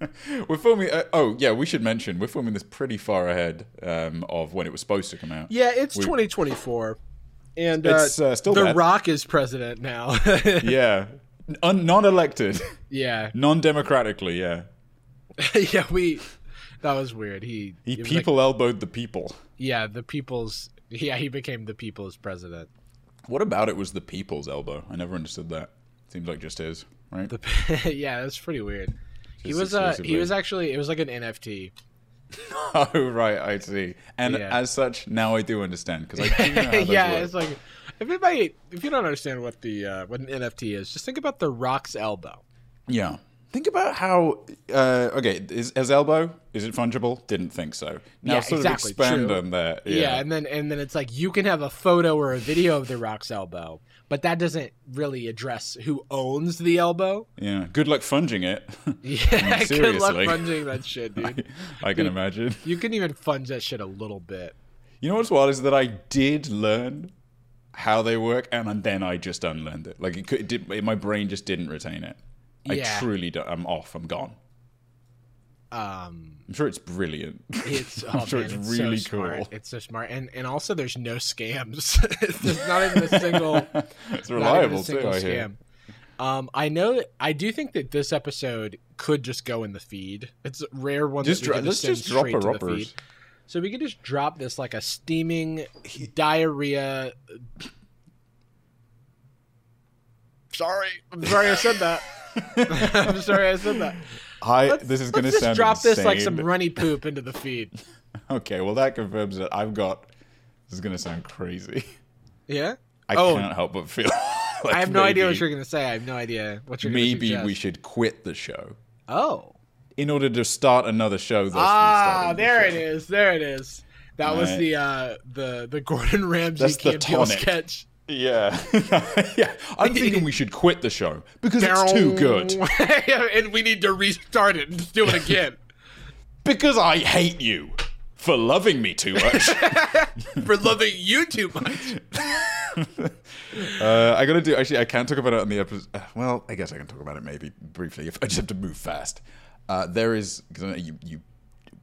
we're filming. Uh, oh yeah, we should mention we're filming this pretty far ahead um, of when it was supposed to come out. yeah, it's We- 2024, and uh, It's uh, still The bad. Rock is president now. yeah, Un- non-elected, yeah, non-democratically. Yeah, yeah, we. That was weird. He, he was like- people elbowed the people. yeah, the people's. Yeah, he became the people's president. What about it was the people's elbow? I never understood that. Seems like just his, right? The, yeah, that's pretty weird. He was uh he was actually it was like an NFT. oh right, I see. And Yeah. as such, now I do understand because I do know yeah, work. it's like if anybody if you don't understand what the uh, what an NFT is, just think about the Rock's elbow. Yeah. Think about how. Uh, okay, is, as elbow is it fungible? Didn't think so. Now Yeah, sort exactly, of expand true. on that. Yeah. Yeah. and then and then it's like you can have a photo or a video of the Rock's elbow, but that doesn't really address who owns the elbow. yeah. Good luck funging it. Yeah, good luck funging that shit, dude. I can imagine. You can even funge that shit a little bit. You know what's wild is that I did learn how they work, and then I just unlearned it. Like it, could, it did, my brain just didn't retain it. I Yeah. truly, don't. I'm off. I'm gone. Um, I'm sure it's brilliant. it's I'm oh, sure man, it's it's really so smart. cool. It's so smart, and and also there's no scams. there's not even a single. it's reliable a too. single I hear. scam. Um, I know. that- I do think that this episode could just go in the feed. It's a rare one. Just that we dro- could let's just drop a roppers. feed. So we could just drop this like a steaming diarrhea. Sorry, I'm sorry I said that. I'm sorry I said that. I Let's, this is going to let's just sound drop this like some runny poop into the feed. Okay, well that confirms that I've got. This is going to sound crazy. Yeah. I Oh. can't help but feel. Like I have no idea what you're gonna say. I have no idea what you're. gonna Maybe suggest. we should quit the show Oh. in order to start another show. Thus Ah, restarting the there it show. is. There it is. That was the uh the the Gordon Ramsay That's the Camp tonic. sketch. Yeah, yeah. I'm thinking we should quit the show because it's too good. and we need to restart it and do it again. Because I hate you for loving me too much. For loving you too much. uh, I gotta do. Actually, I can't talk about it on the episode. Uh, well, I guess I can talk about it maybe briefly. If I just have to move fast. Uh, there is 'cause I know you, you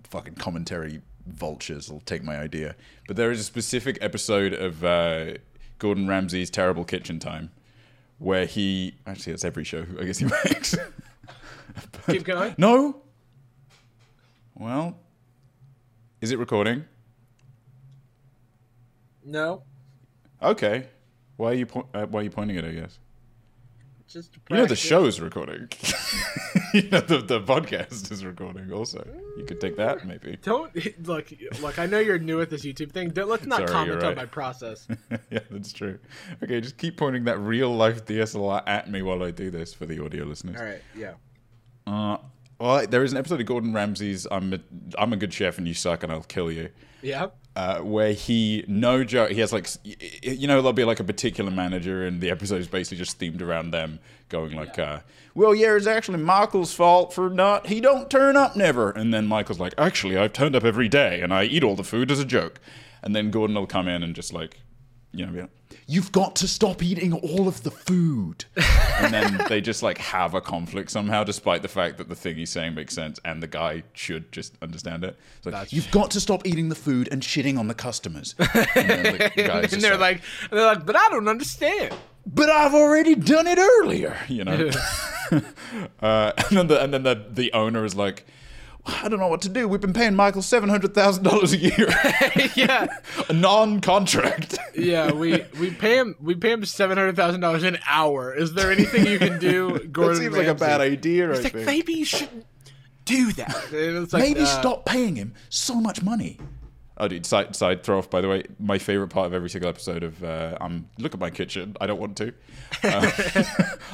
fucking commentary vultures will take my idea. But there is a specific episode of uh, Gordon Ramsay's Terrible Kitchen Time where he actually it's every show I guess he makes. Keep going. no. Well, is it recording? No, Okay. Why are you po- uh, why are you pointing it? I guess. just to You know the show's recording. you know the the podcast is recording. Also, you could take that maybe. Don't look. Look, I know you're new at this YouTube thing. Don't, let's not Sorry, comment you're on my process. yeah, that's true. Okay, just keep pointing that real life DSLR at me while I do this for the audio listeners. All right. Yeah. Uh, well, there is an episode of Gordon Ramsay's "I'm a, I'm a good chef and you suck and I'll kill you," Yeah. Uh, where he no joke he has like s- y- y- you know there'll be like a particular manager and the episode is basically just themed around them going like, uh, "Well, yeah, it's actually Michael's fault for not he don't turn up never," and then Michael's like, "Actually, I've turned up every day and I eat all the food as a joke," and then Gordon will come in and just like, you know, be like, "You've got to stop eating all of the food," and then they just like have a conflict somehow, despite the fact that the thing he's saying makes sense and the guy should just understand it. It's like, That's- You've got to stop eating the food and shitting on the customers. And then the and they're like, they're like, but I don't understand. but I've already done it earlier, you know. uh, and then the and then the the owner is like, I don't know what to do. We've been paying Michael seven hundred thousand dollars a year, yeah. a non-contract. Yeah. We we pay him. We pay him seven hundred thousand dollars an hour. Is there anything you can do, That Gordon? seems like a bad idea. I like think. maybe you shouldn't do that. It's like, Maybe uh, stop paying him so much money. Oh, dude, side, side throw off, by the way. My favorite part of every single episode of uh, I'm Look at My Kitchen. I don't want to. Uh,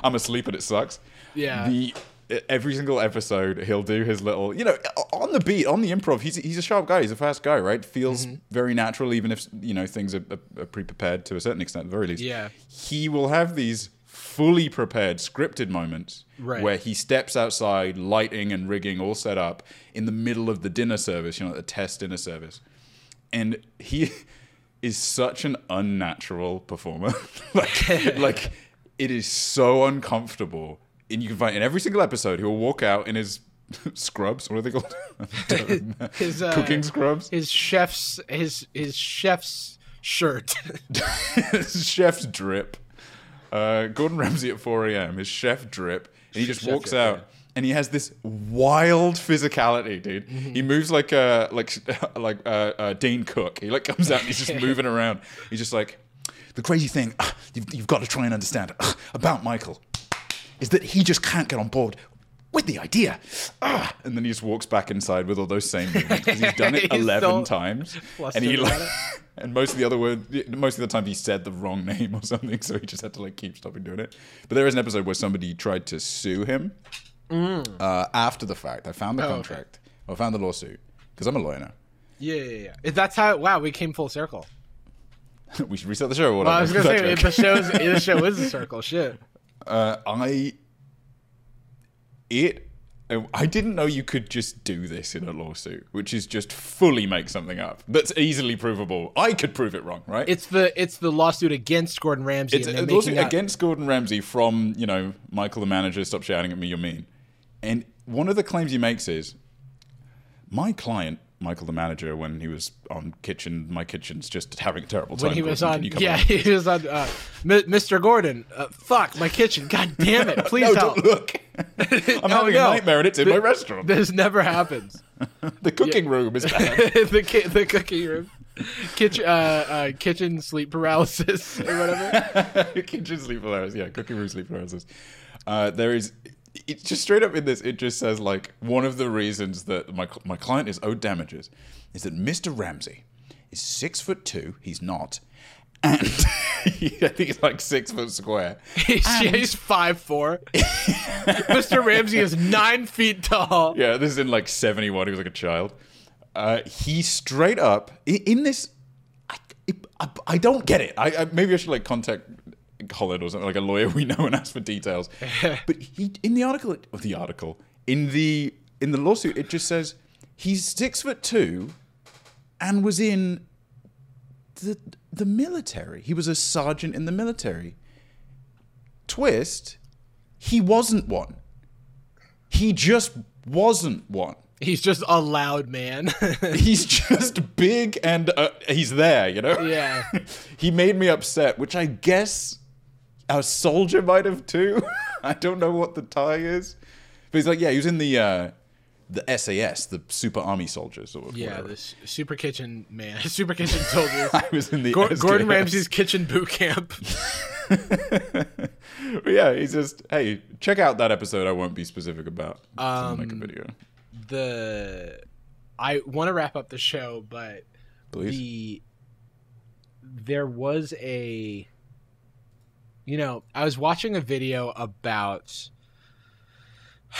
I'm asleep and it sucks. Yeah. The Every single episode, he'll do his little, you know, on the beat, on the improv. He's he's a sharp guy. He's a fast guy, right? Feels Mm-hmm. very natural, even if you know things are, are, are pre-prepared to a certain extent, at the very least. Yeah. He will have these fully prepared, scripted moments Right. where he steps outside, lighting and rigging all set up in the middle of the dinner service, you know, the test dinner service. And he is such an unnatural performer. like, like it is so uncomfortable. And you can find in every single episode, he'll walk out in his scrubs. What are they called? his uh, Cooking scrubs. his chef's his his chef's shirt. his chef's drip. Uh, Gordon Ramsay at 4 a.m. His chef drip, and he just Chef walks drip, out, yeah. and he has this wild physicality, dude. Mm-hmm. He moves like a like like uh, uh, Dane Cook. He like comes out, and he's just moving around. He's just like the crazy thing. ah, you've, you've got to try and understand ah, about Michael is that he just can't get on board. With the idea, ah, and then he just walks back inside with all those same movements because he's done it He's eleven so times, and he like, and most of the other word, most of the time he said the wrong name or something, so he just had to like keep stopping doing it. But there is an episode where somebody tried to sue him uh, after the fact. I found the Mm. Oh, okay. contract, I found the lawsuit because I'm a lawyer now. yeah, yeah, yeah. That's how. Wow, we came full circle. we should reset the show. Or Well, I was gonna say the show's the show is a circle. Shit. Uh, I it. I didn't know you could just do this in a lawsuit, which is just fully make something up. That's easily provable. I could prove it wrong, right? It's the it's the lawsuit against Gordon Ramsay. It's and a lawsuit against Gordon Ramsay from, you know, Michael the manager, stop shouting at me, you're mean. And one of the claims he makes is my client, Michael the manager, when he was on Kitchen, my kitchen's just having a terrible time. when he was on. can you come Yeah, he was on. Uh, M- Mr. Gordon, uh, fuck my kitchen. God damn it! Please No, help. look. I'm having no. a nightmare and it's in my restaurant. This never happens. The cooking room is bad. the ki- the cooking room, kitchen uh, uh, kitchen sleep paralysis or whatever. kitchen sleep paralysis. Yeah, cooking room sleep paralysis. Uh, there is. It's just straight up in this. It just says like one of the reasons that my my client is owed damages is that Mr. Ramsay is six foot two. He's not, and I think he's like six foot square. He's, he's five four. Mr. Ramsay is nine feet tall. Yeah, this is in like seventy one. He was like a child. Uh, he straight up in this. I, I, I don't get it. I, I maybe I should like contact Holland or something like a lawyer we know and ask for details. but he in the article, or the article in the in the lawsuit, it just says he's six foot two, and was in the the military. He was a sergeant in the military. Twist, he wasn't one. He just wasn't one. He's just a loud man. he's just big and uh, he's there, you know? yeah. he made me upset, which I guess a soldier might have too. I don't know what the tie is. But he's like, yeah, he was in the uh, the SAS, the Super Army Soldiers, or Yeah, whatever. this super kitchen man, super kitchen soldiers. I was in the. Gordon Ramsay's kitchen boot camp. Yeah, he's just hey, check out that episode. I won't be specific about. I'll make a Um, video, The I want to wrap up the show, but please. the there was a you know i was watching a video about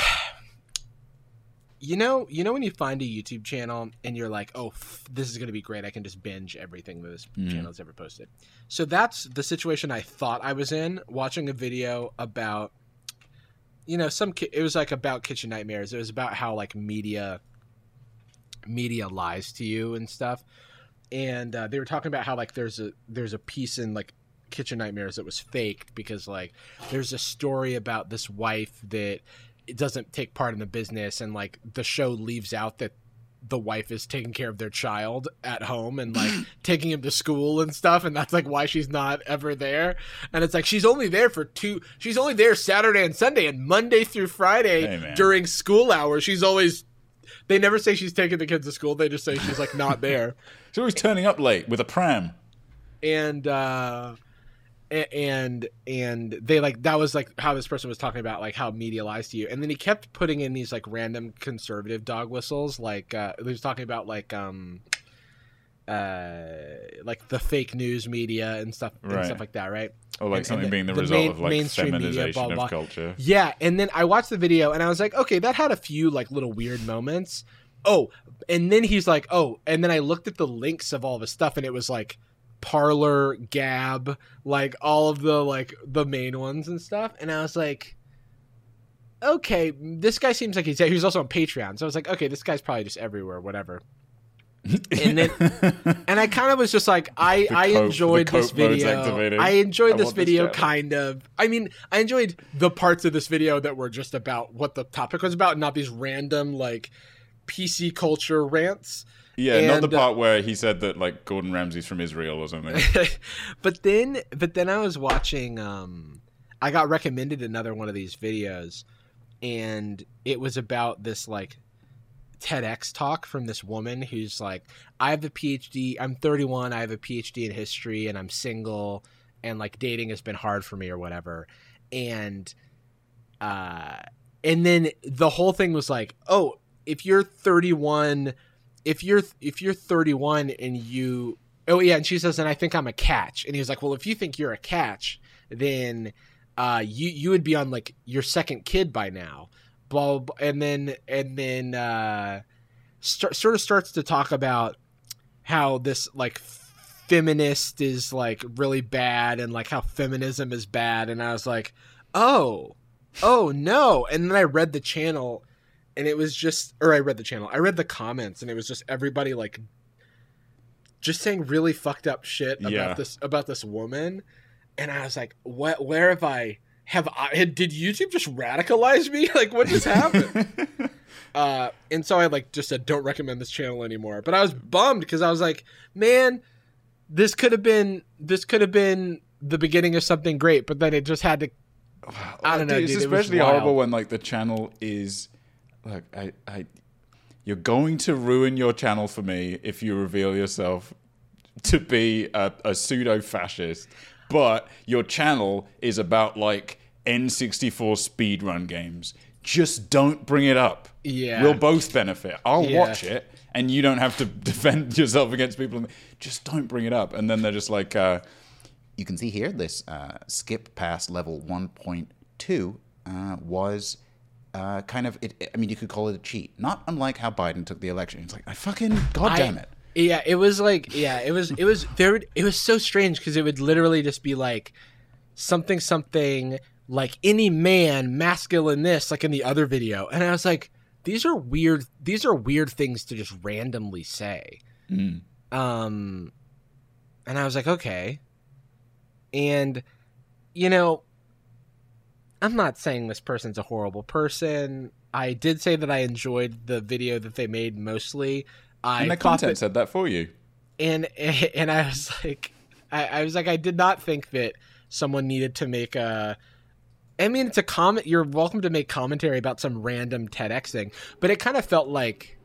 you know you know when you find a youtube channel and you're like oh f- this is going to be great. I can just binge everything that this Mhm. channel has ever posted. So that's the situation i thought i was in watching a video about you know some ki- it was like about kitchen nightmares. It was about how like media media lies to you and stuff. And uh, they were talking about how like there's a there's a piece in like kitchen nightmares that was faked because like there's a story about this wife that it doesn't take part in the business and like the show leaves out that the wife is taking care of their child at home and like taking him to school and stuff and that's like why she's not ever there. And it's like she's only there for two she's only there saturday and sunday and monday through friday Hey, during school hours. She's always they never say she's taking the kids to school they just say she's like not there. She's always turning up late with a pram. and uh and and they like that was like how this person was talking about like how media lies to you and then he kept putting in these like random conservative dog whistles like uh he was talking about like um uh like the fake news media and stuff and stuff like that right Or like And- something and the- being the, the result main- of like mainstream media, feminization blah, blah. of culture. yeah, and then I watched the video and I was like, okay, that had a few like little weird moments. Oh, and then he's like, oh, and then I looked at the links of all the stuff and it was like Parler, Gab, like all of the like the main ones and stuff, and I was like, okay, this guy seems like he's he was also on Patreon, so I was like, okay, this guy's probably just everywhere, whatever. And then and I kind of was just like, I The I cope- enjoyed this video. I enjoyed this this video channel. kind of. I mean, I enjoyed the parts of this video that were just about what the topic was about, not these random like PC culture rants. yeah, not the and, uh, part where he said that like Gordon Ramsay's from Israel or something. but then, but then I was watching. Um, I got recommended another one of these videos, and it was about this like TEDx talk from this woman who's like, I have a PhD. I'm 31. I have a PhD in history, and I'm single, and like dating has been hard for me or whatever. And, uh, and then the whole thing was like, oh, if you're 31, if you're if you're 31 and you, oh yeah, and she says, and I think I'm a catch, and he was like, well, if you think you're a catch, then uh, you you would be on like your second kid by now. Blah, and then and then uh sort of starts to talk about how this like feminist is like really bad and like how feminism is bad. And i was like oh oh no. And then i read the channel and it was just or i read the channel i read the comments and it was just everybody like just saying really fucked up shit about Yeah. this about this woman and i was like what where have i have i did youtube just radicalize me like what just happened uh, and so I like just said don't recommend this channel anymore. But I was bummed because I was like, man, this could have been this could have been the beginning of something great, but then it just had to. I don't know, Dude, it's especially horrible when like the channel is like I, I you're going to ruin your channel for me if you reveal yourself to be a, a pseudo fascist, but your channel is about like N64 speedrun games. Just don't bring it up. Yeah. We'll both benefit. I'll Yeah. watch it and you don't have to defend yourself against people. Just don't bring it up. And then they're just like, uh, You can see here this uh, skip past level 1.2 uh, was uh, kind of, it, I mean, you could call it a cheat. Not unlike how Biden took the election. It's like, I fucking, god I- damn it. Yeah, it was like yeah, it was it was there. It was so strange because it would literally just be like something something like any man masculine this like in the other video, and I was like, these are weird. These are weird things to just randomly say. Um, and I was like, okay, and you know, I'm not saying this person's a horrible person. I did say that I enjoyed the video that they made mostly. I And the content that- said that for you. and and I was like, I, I was like, I did not think that someone needed to make a. I mean, it's a comment. You're welcome to make commentary about some random TEDx thing, but it kind of felt like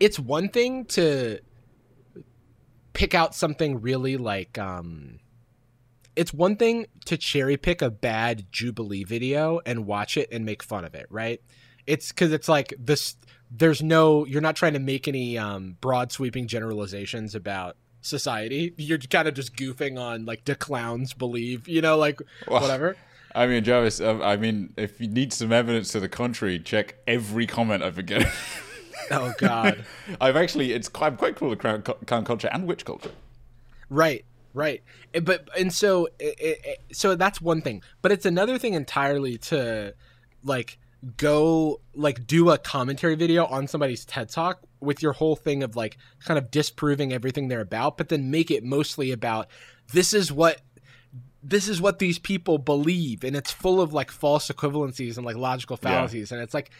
it's one thing to pick out something really like um it's one thing to cherry pick a bad jubilee video and watch it and make fun of it right? It's because it's like this there's no you're not trying to make any um broad sweeping generalizations about society. You're kind of just goofing on like do clowns believe you know like Well, whatever. I mean, Jarvis, uh, I mean, if you need some evidence to the contrary, check every comment I've been getting. oh god. I've actually, it's quite, I'm quite cool with crown, clown culture and witch culture. Right, right. Eh, But and so it, it, so that's one thing, but it's another thing entirely to like go like do a commentary video on somebody's TED talk with your whole thing of like kind of disproving everything they're about, but then make it mostly about this is what this is what these people believe and it's full of like false equivalencies and like logical Yeah. fallacies and it's like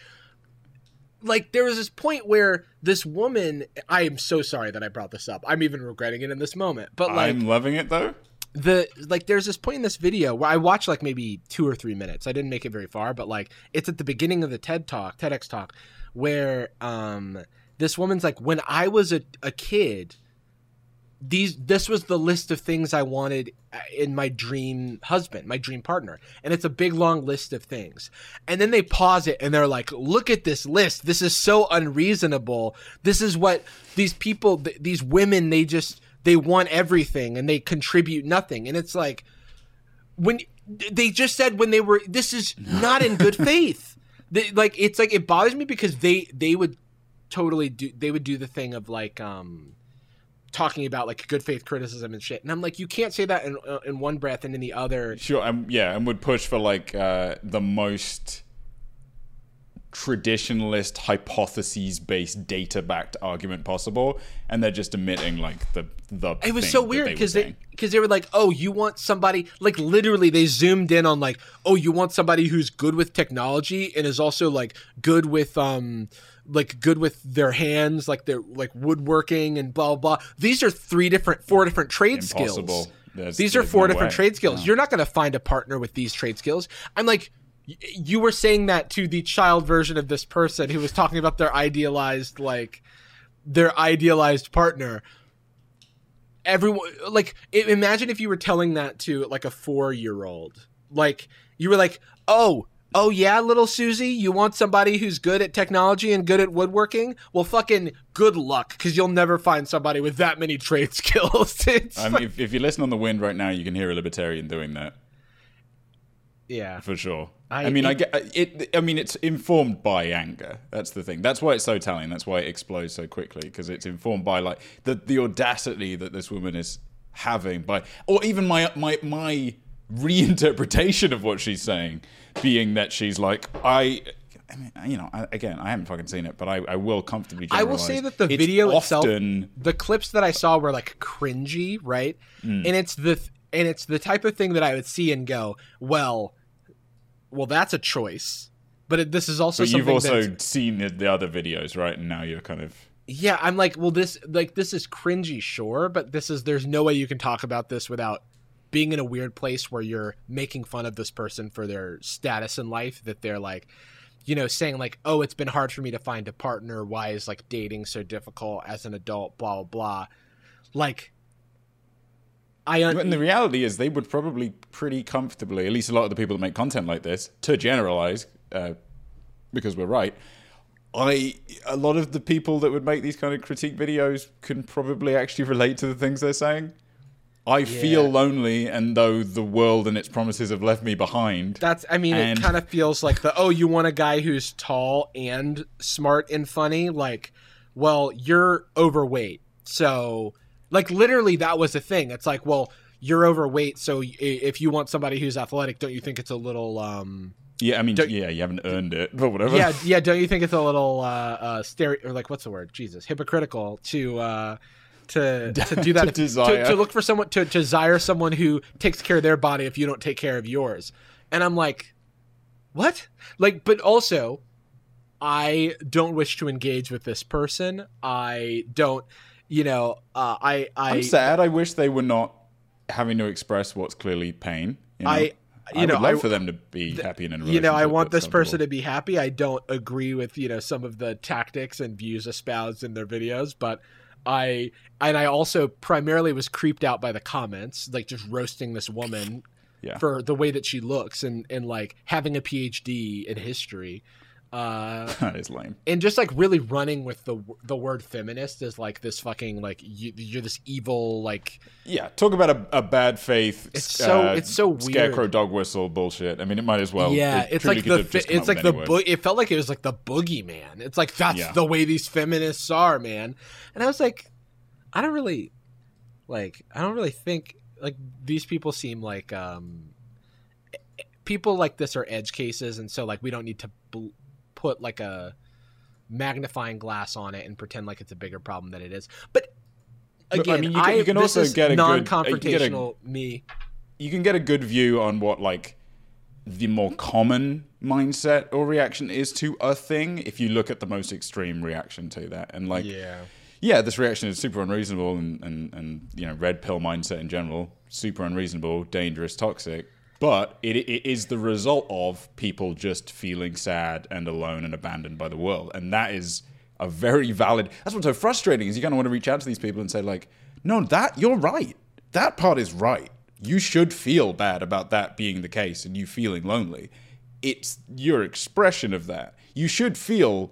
like there was this point where this woman i am so sorry that i brought this up i'm even regretting it in this moment but like I'm loving it though. the like there's this point in this video where i watched like maybe two or three minutes i didn't make it very far but like it's at the beginning of the ted talk tedx talk where um this woman's like when i was a, a kid these this was the list of things i wanted uh, in my dream husband my dream partner. And it's a big long list of things. And then they pause it and they're like look at this list. This is so unreasonable. This is what these people th- these women they just they want everything and they contribute nothing. And it's like when they just said when they were this is not in good faith. They, like it's like it bothers me because they they would totally do they would do the thing of like um talking about like good faith criticism and shit and i'm like you can't say that in, uh, in one breath and in the other Sure, um, yeah, and would push for like uh, the most traditionalist hypotheses-based data-backed argument possible, and they're just omitting like the the. it was so weird because they because they were like oh you want somebody like literally they zoomed in on like oh you want somebody who's good with technology and is also like good with um like good with their hands like they're like woodworking and blah blah these are three different four different trade Impossible. skills. There's- these are four no different way. trade skills. You're not going to find a partner with these trade skills. I'm like y- you were saying that to the child version of this person who was talking about their idealized like their idealized partner. Everyone like imagine if you were telling that to like a four year old like you were like oh oh yeah little susie you want somebody who's good at technology and good at woodworking well fucking good luck because you'll never find somebody with that many trade skills I mean, if, if you listen on the wind right now, you can hear a libertarian doing that yeah for sure. I- I, mean, I get uh, it. I mean, it's informed by anger. That's the thing. That's why it's so telling. That's why it explodes so quickly because it's informed by like the the audacity that this woman is having by, or even my my my reinterpretation of what she's saying, being that she's like I. I mean, you know, I, again, I haven't fucking seen it, but I, I will comfortably. I will say that the It's video itself, the clips that I saw were like cringy, right? Mm. And it's the and it's the type of thing that I would see and go, well, well, that's a choice. But it, this is also But you've also that's- seen the, the other videos, right? And now you're kind of yeah. I'm like, well, this like this is cringy, sure, but this is there's no way you can talk about this without being in a weird place where you're making fun of this person for their status in life that they're like you know saying like oh it's been hard for me to find a partner why is like dating so difficult as an adult blah blah blah like i un- And the reality is, they would probably pretty comfortably, at least a lot of the people that make content like this, to generalize, uh, because we're right. I a lot of the people that would make these kind of critique videos can probably actually relate to the things they're saying. I feel lonely, and though the world and its promises have left me behind, that's i mean And- it kind of feels like the oh you want a guy who's tall and smart and funny like well you're overweight so like literally that was the thing it's like well you're overweight so if you want somebody who's athletic don't you think it's a little um yeah, I mean, Don't- yeah, you haven't earned it, but whatever. yeah, yeah. Don't you think it's a little uh, uh, stereo or like what's the word? Jesus, hypocritical to uh, to to do that To desire. to, look for someone to, to desire someone who takes care of their body if you don't take care of yours. And I'm like, what? Like, but also, I don't wish to engage with this person. I don't, you know, uh, I, I, I'm sad. I wish they were not having to express what's clearly pain. You know? I, you I know, would love I- for them to be happy and in a you know, I want this person to be happy. I don't agree with you know some of the tactics and views espoused in their videos, but I and I also primarily was creeped out by the comments, like just roasting this woman Yeah. for the way that she looks and and like having a PhD in history. Uh, that is lame. and just like really running with the the word feminist is like this fucking like you, you're this evil like Yeah, talk about a, a bad faith. It's so- uh, it's so weird. Scarecrow dog whistle bullshit. I mean, it might as well. yeah it it's like the have just fe- come it's like the bo- it felt like it was like the boogeyman it's like that's Yeah. the way these feminists are man and i was like i don't really like i don't really think like these people seem like um people like this are edge cases and so like we don't need to bl- put like a magnifying glass on it and pretend like it's a bigger problem than it is. But But, I again mean, you can- you can also get a good- uh, get a- non-confrontational me. You can get a good view on what like the more common mindset or reaction is to a thing if you look at the most extreme reaction to that. And like yeah. yeah this reaction is super unreasonable and, and, and you know red pill mindset in general super unreasonable dangerous toxic but it, it is the result of people just feeling sad and alone and abandoned by the world. And that is a very valid that's what's so frustrating is you kind of want to reach out to these people and say like no that you're right. That part is right. You should feel bad about that being the case and you feeling lonely. It's your expression of that. You should feel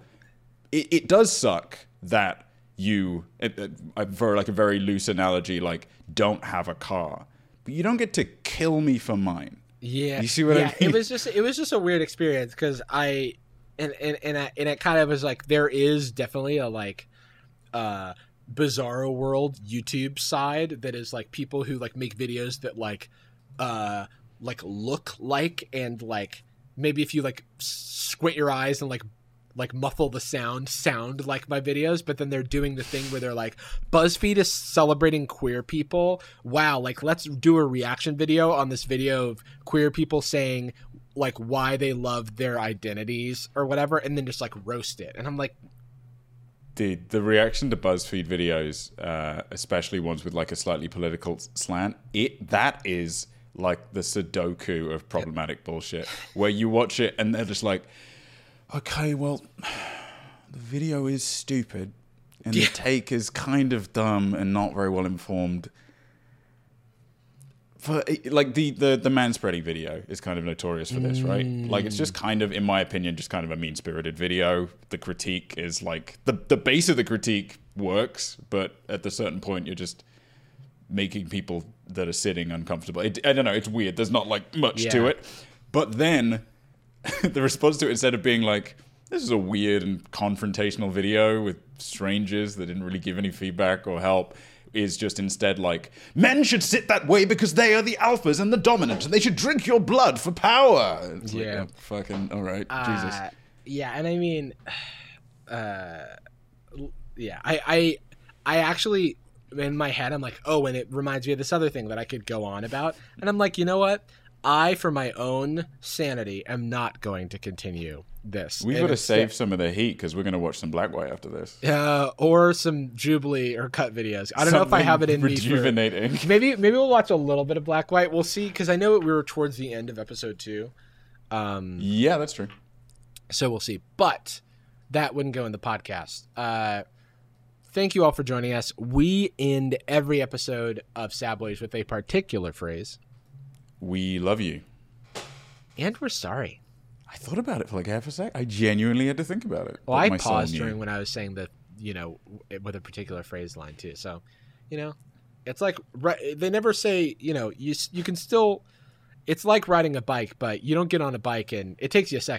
it, it does suck that you it, it, for like a very loose analogy like don't have a car you don't get to kill me for mine Yeah, You see what I yeah, mean? It was just it was just a weird experience because I and and and, I, and it kind of was like there is definitely a like uh bizarro world YouTube side that is like people who like make videos that like uh like look like and like maybe if you like squint your eyes and like like muffle the sound sound like my videos but then they're doing the thing where they're like buzzfeed is celebrating queer people. Wow like let's do a reaction video on this video of queer people saying like why they love their identities or whatever and then just like roast it. And i'm like the the reaction to BuzzFeed videos, uh, especially ones with like a slightly political slant, it that is like the Sudoku of problematic bullshit, where you watch it and they're just like, okay, well, the video is stupid, and Yeah. the take is kind of dumb and not very well informed. For eh, like the the the man spreading video is kind of notorious for this, right? Like it's just kind of, in my opinion, just kind of a mean spirited video. The critique is like the the base of the critique works, but at the certain point, you're just making people that are sitting uncomfortable. It, I don't know. It's weird. There's not like much to it, but then the response to it instead of being like this is a weird and confrontational video with strangers that didn't really give any feedback or help is just instead like men should sit that way because they are the alphas and the dominant and they should drink your blood for power it's like, Yeah. oh, fucking all right jesus Uh, yeah, and I mean, uh, yeah, I, I, I actually in my head I'm like, oh, and it reminds me of this other thing that I could go on about, and I'm like, you know what? I, for my own sanity, am not going to continue this. we've got to save some of the heat because we're going to watch some black white after this uh, or some Jubilee or cut videos. I don't know if I have it in me. For, rejuvenating maybe maybe we'll watch a little bit of Black White. We'll see because I know we were towards the end of episode two. Um, yeah that's true So we'll see. But that wouldn't go in the podcast. Uh, thank you all for joining us. We end every episode of Sad Boyz with a particular phrase, we love you and we're sorry. i thought about it for like half a sec i genuinely had to think about it Well, I paused during when I was saying the, you know, with a particular phrase line too. So, you know, it's like ri- they never say, you know, you you can still. It's like riding a bike, but you don't get on a bike and it takes you a second.